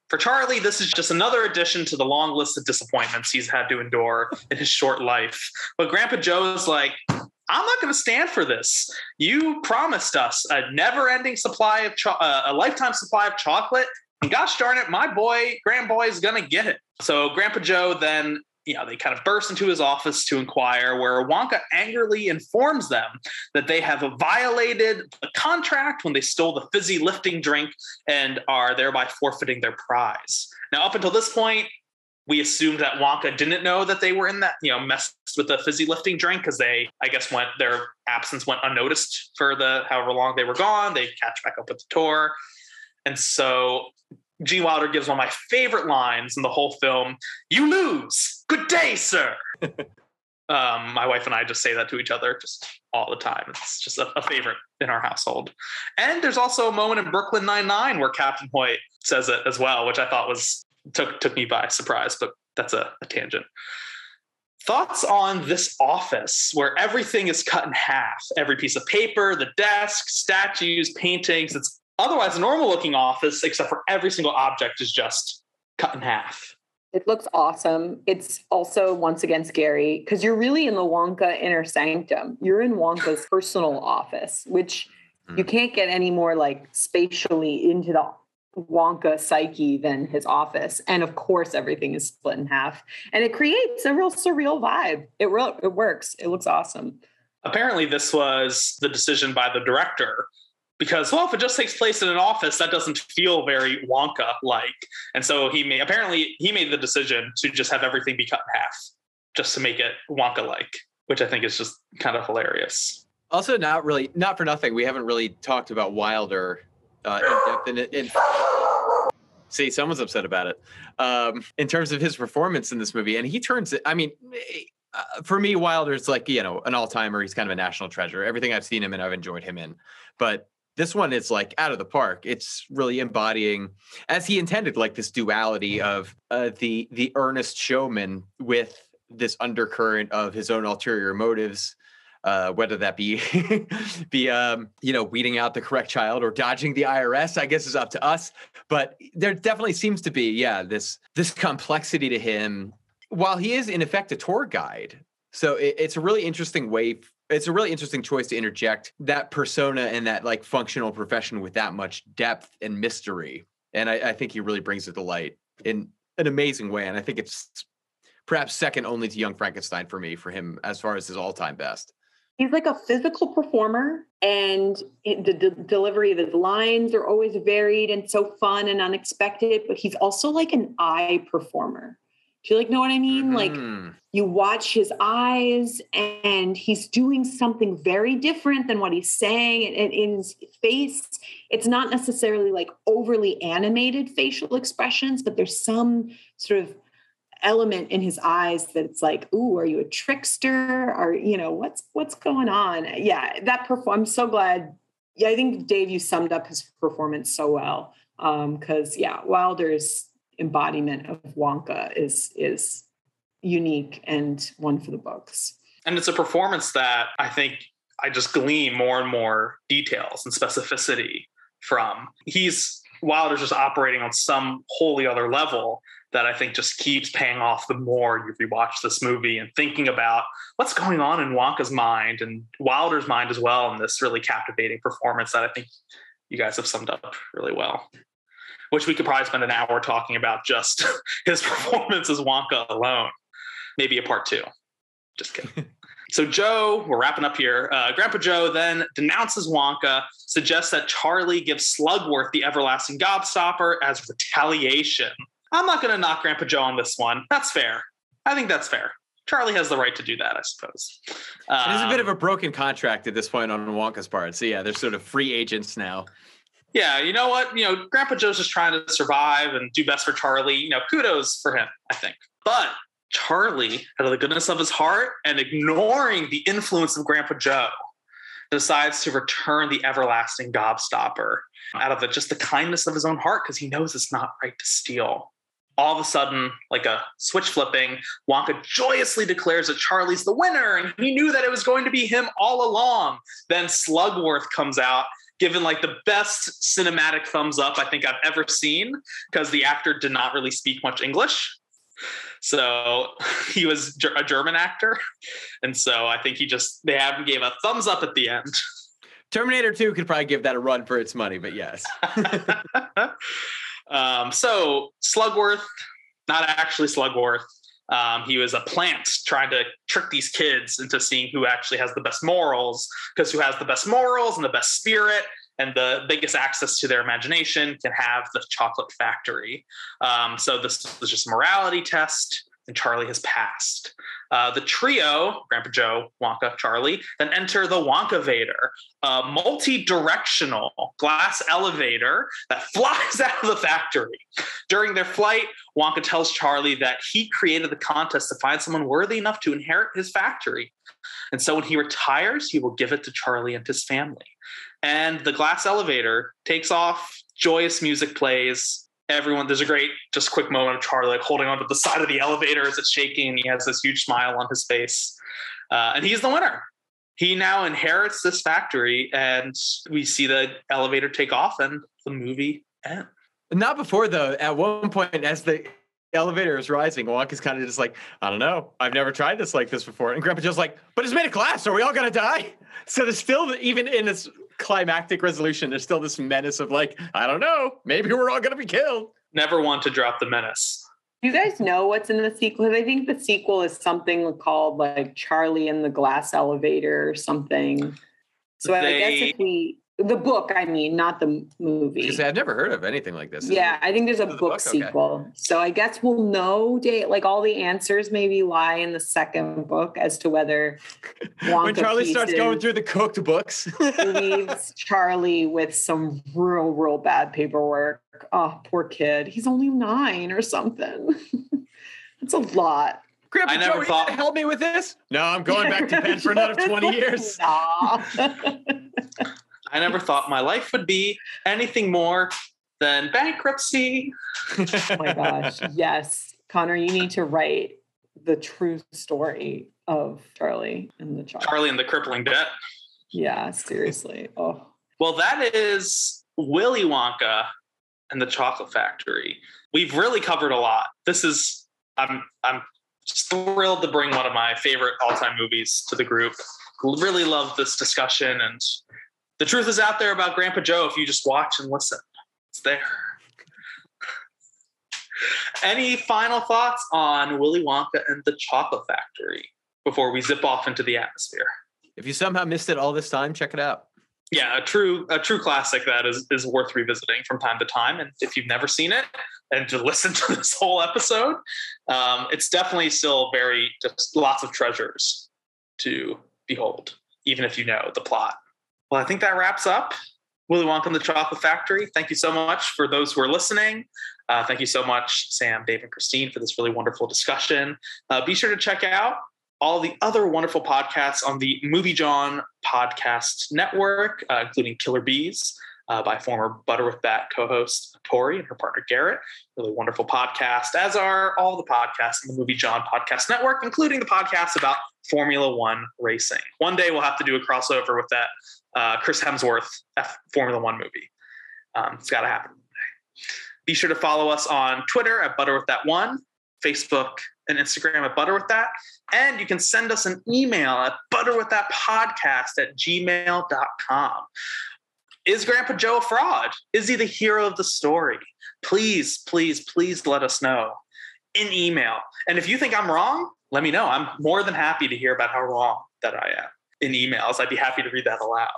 For Charlie, this is just another addition to the long list of disappointments he's had to endure in his short life. But Grandpa Joe is like, I'm not going to stand for this. You promised us a never-ending supply of cho- uh, a lifetime supply of chocolate, gosh darn it, my boy, Grand Boy, is going to get it. So Grandpa Joe then you know, they kind of burst into his office to inquire, where Wonka angrily informs them that they have violated the contract when they stole the fizzy lifting drink and are thereby forfeiting their prize. Now, up until this point, we assumed that Wonka didn't know that they were in that, you know, messed with the fizzy lifting drink because they, I guess, went their absence went unnoticed for the however long they were gone. They catch back up with the tour. And so Gene Wilder gives one of my favorite lines in the whole film You lose. Good day, sir. um, my wife and I just say that to each other just all the time. It's just a, a favorite in our household. And there's also a moment in Brooklyn Nine-Nine where Captain Holt says it as well, which I thought was took took me by surprise, but that's a, a tangent. Thoughts on this office where everything is cut in half? Every piece of paper, the desk, statues, paintings, it's otherwise a normal looking office, except for every single object is just cut in half. It looks awesome. It's also once again scary because you're really in the Wonka inner sanctum. You're in Wonka's personal office, which mm. you can't get any more like spatially into the Wonka psyche than his office. And of course, everything is split in half. And it creates a real surreal vibe. It real it works. It looks awesome. Apparently, this was the decision by the director because well if it just takes place in an office that doesn't feel very wonka like and so he made apparently he made the decision to just have everything be cut in half just to make it wonka like which i think is just kind of hilarious. Also not really not for nothing we haven't really talked about wilder uh, in depth in, in see someone's upset about it um, in terms of his performance in this movie and he turns it i mean uh, for me wilder's like you know an all-timer he's kind of a national treasure everything i've seen him and i've enjoyed him in but this one is like out of the park it's really embodying as he intended like this duality of uh, the the earnest showman with this undercurrent of his own ulterior motives uh, whether that be be um, you know weeding out the correct child or dodging the IRS, I guess is up to us. But there definitely seems to be, yeah, this this complexity to him. While he is in effect a tour guide, so it, it's a really interesting way it's a really interesting choice to interject that persona and that like functional profession with that much depth and mystery. And I, I think he really brings it to light in an amazing way. And I think it's perhaps second only to Young Frankenstein for me, for him as far as his all-time best. He's like a physical performer, and it, the, the, delivery of his lines are always varied and so fun and unexpected. But he's also like an eye performer. Do you like know what I mean? Mm-hmm. Like you watch his eyes and he's doing something very different than what he's saying and in his face it's not necessarily like overly animated facial expressions but there's some sort of element in his eyes that it's like ooh are you a trickster or you know what's what's going on yeah that perform i'm so glad yeah i think dave you summed up his performance so well um because yeah wilder's embodiment of Wonka is is unique and one for the books. And it's a performance that I think I just glean more and more details and specificity from. He's Wilder's just operating on some wholly other level that I think just keeps paying off the more you rewatch this movie and thinking about what's going on in Wonka's mind and Wilder's mind as well in this really captivating performance that I think you guys have summed up really well which we could probably spend an hour talking about just his performance as Wonka alone. Maybe a part two. Just kidding. so Joe, we're wrapping up here. Uh, Grandpa Joe then denounces Wonka, suggests that Charlie gives Slugworth the everlasting gobstopper as retaliation. I'm not going to knock Grandpa Joe on this one. That's fair. I think that's fair. Charlie has the right to do that, I suppose. Um, it is a bit of a broken contract at this point on Wonka's part. So yeah, they're sort of free agents now yeah, you know what? You know, Grandpa Joe's just trying to survive and do best for Charlie. You know, kudos for him, I think. But Charlie, out of the goodness of his heart and ignoring the influence of Grandpa Joe, decides to return the everlasting gobstopper out of the, just the kindness of his own heart because he knows it's not right to steal. All of a sudden, like a switch flipping, Wonka joyously declares that Charlie's the winner and he knew that it was going to be him all along. Then Slugworth comes out given like the best cinematic thumbs up I think I've ever seen because the actor did not really speak much English. So he was a German actor. And so I think he just, they have gave a thumbs up at the end. Terminator 2 could probably give that a run for its money, but yes. Um, so Slugworth, not actually Slugworth. Um, he was a plant trying to trick these kids into seeing who actually has the best morals, because who has the best morals and the best spirit and the biggest access to their imagination can have the chocolate factory. Um, so this was just a morality test, and Charlie has passed. Uh, the trio, Grandpa Joe, Wonka, Charlie, then enter the Wonkavator, a multi-directional glass elevator that flies out of the factory. During their flight, Wonka tells Charlie that he created the contest to find someone worthy enough to inherit his factory. And so when he retires, he will give it to Charlie and his family. And the glass elevator takes off, joyous music plays, everyone there's a great just quick moment of charlie like holding onto the side of the elevator as it's shaking and he has this huge smile on his face. Uh, and he's the winner. He now inherits this factory and we see the elevator take off and the movie ends. Not before though. At one point as the elevator is rising wonka's kind of just like i don't know. I've never tried this like this before. And grandpa just like but it's made of glass. Are we all gonna die? So there's still even in this climactic resolution, there's still this menace of like, I don't know, maybe we're all gonna be killed. Never want to drop the menace. Do you guys know what's in the sequel? I think the sequel is something called like Charlie in the Glass Elevator or something. So they, I guess if we the book, I mean, not the movie. Say, I've never heard of anything like this. Yeah, I think there's a book, book, sequel. Okay. So I guess we'll know, date like all the answers maybe lie in the second book as to whether Wonka when Charlie starts going through the cooked books, leaves Charlie with some real, real bad paperwork. Oh, poor kid. He's only nine or something. That's a lot. Grandpa I never Joey, thought help me with this. No, I'm going back to Penn for another 20 years. I never thought my life would be anything more than bankruptcy. oh my gosh. Yes. Connor, you need to write the true story of Charlie and the chocolate. Charlie and the crippling debt. Yeah, seriously. Oh. Well, that is Willy Wonka and the Chocolate Factory. We've really covered a lot. This is I'm I'm thrilled to bring one of my favorite all-time movies to the group. Really love this discussion and the truth is out there about Grandpa Joe if you just watch and listen. It's there. Any final thoughts on Willy Wonka and the Chocolate Factory before we zip off into the atmosphere? If you somehow missed it all this time, check it out. Yeah, a true a true classic that is is worth revisiting from time to time. And if you've never seen it and to listen to this whole episode, um, it's definitely still very just lots of treasures to behold, even if you know the plot. Well, I think that wraps up Willy Wonka and the Chocolate Factory. Thank you so much for those who are listening. Uh, thank you so much, Sam, Dave, and Christine, for this really wonderful discussion. Uh, be sure to check out all the other wonderful podcasts on the Movie John podcast network, uh, including Killer Bees uh, by former Butter with That co-host Tori and her partner Garrett. Really wonderful podcast, as are all the podcasts in the Movie John podcast network, including the podcast about Formula One racing. One day we'll have to do a crossover with that uh, Chris Hemsworth F- Formula One movie. Um, it's got to happen. Be sure to follow us on Twitter at Butter with That One, Facebook and Instagram at Butter with That, and you can send us an email at butterwiththatpodcast at gmail.com. Is Grandpa Joe a fraud? Is he the hero of the story? Please, please, please let us know in email. And if you think I'm wrong, let me know. I'm more than happy to hear about how wrong that I am in emails. I'd be happy to read that aloud.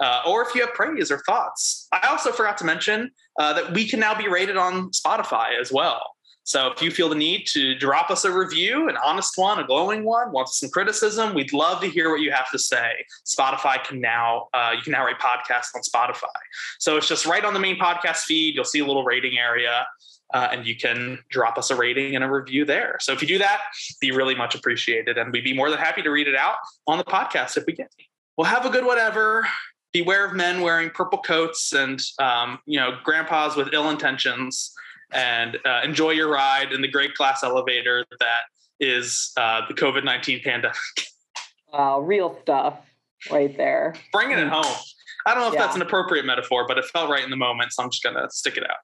Uh, or if you have praise or thoughts. I also forgot to mention uh, that we can now be rated on Spotify as well. So if you feel the need to drop us a review, an honest one, a glowing one, want some criticism, we'd love to hear what you have to say. Spotify can now uh, you can now rate podcasts on Spotify. So it's just right on the main podcast feed. You'll see a little rating area uh, and you can drop us a rating and a review there. So if you do that, be really much appreciated, and we'd be more than happy to read it out on the podcast if we get. Well, have a good whatever. Beware of men wearing purple coats and um, you know grandpas with ill intentions, and uh, enjoy your ride in the great glass elevator that is uh, the COVID nineteen pandemic. Wow, real stuff right there. Bringing it home. I don't know if yeah. that's an appropriate metaphor, but it felt right in the moment, so I'm just gonna stick it out.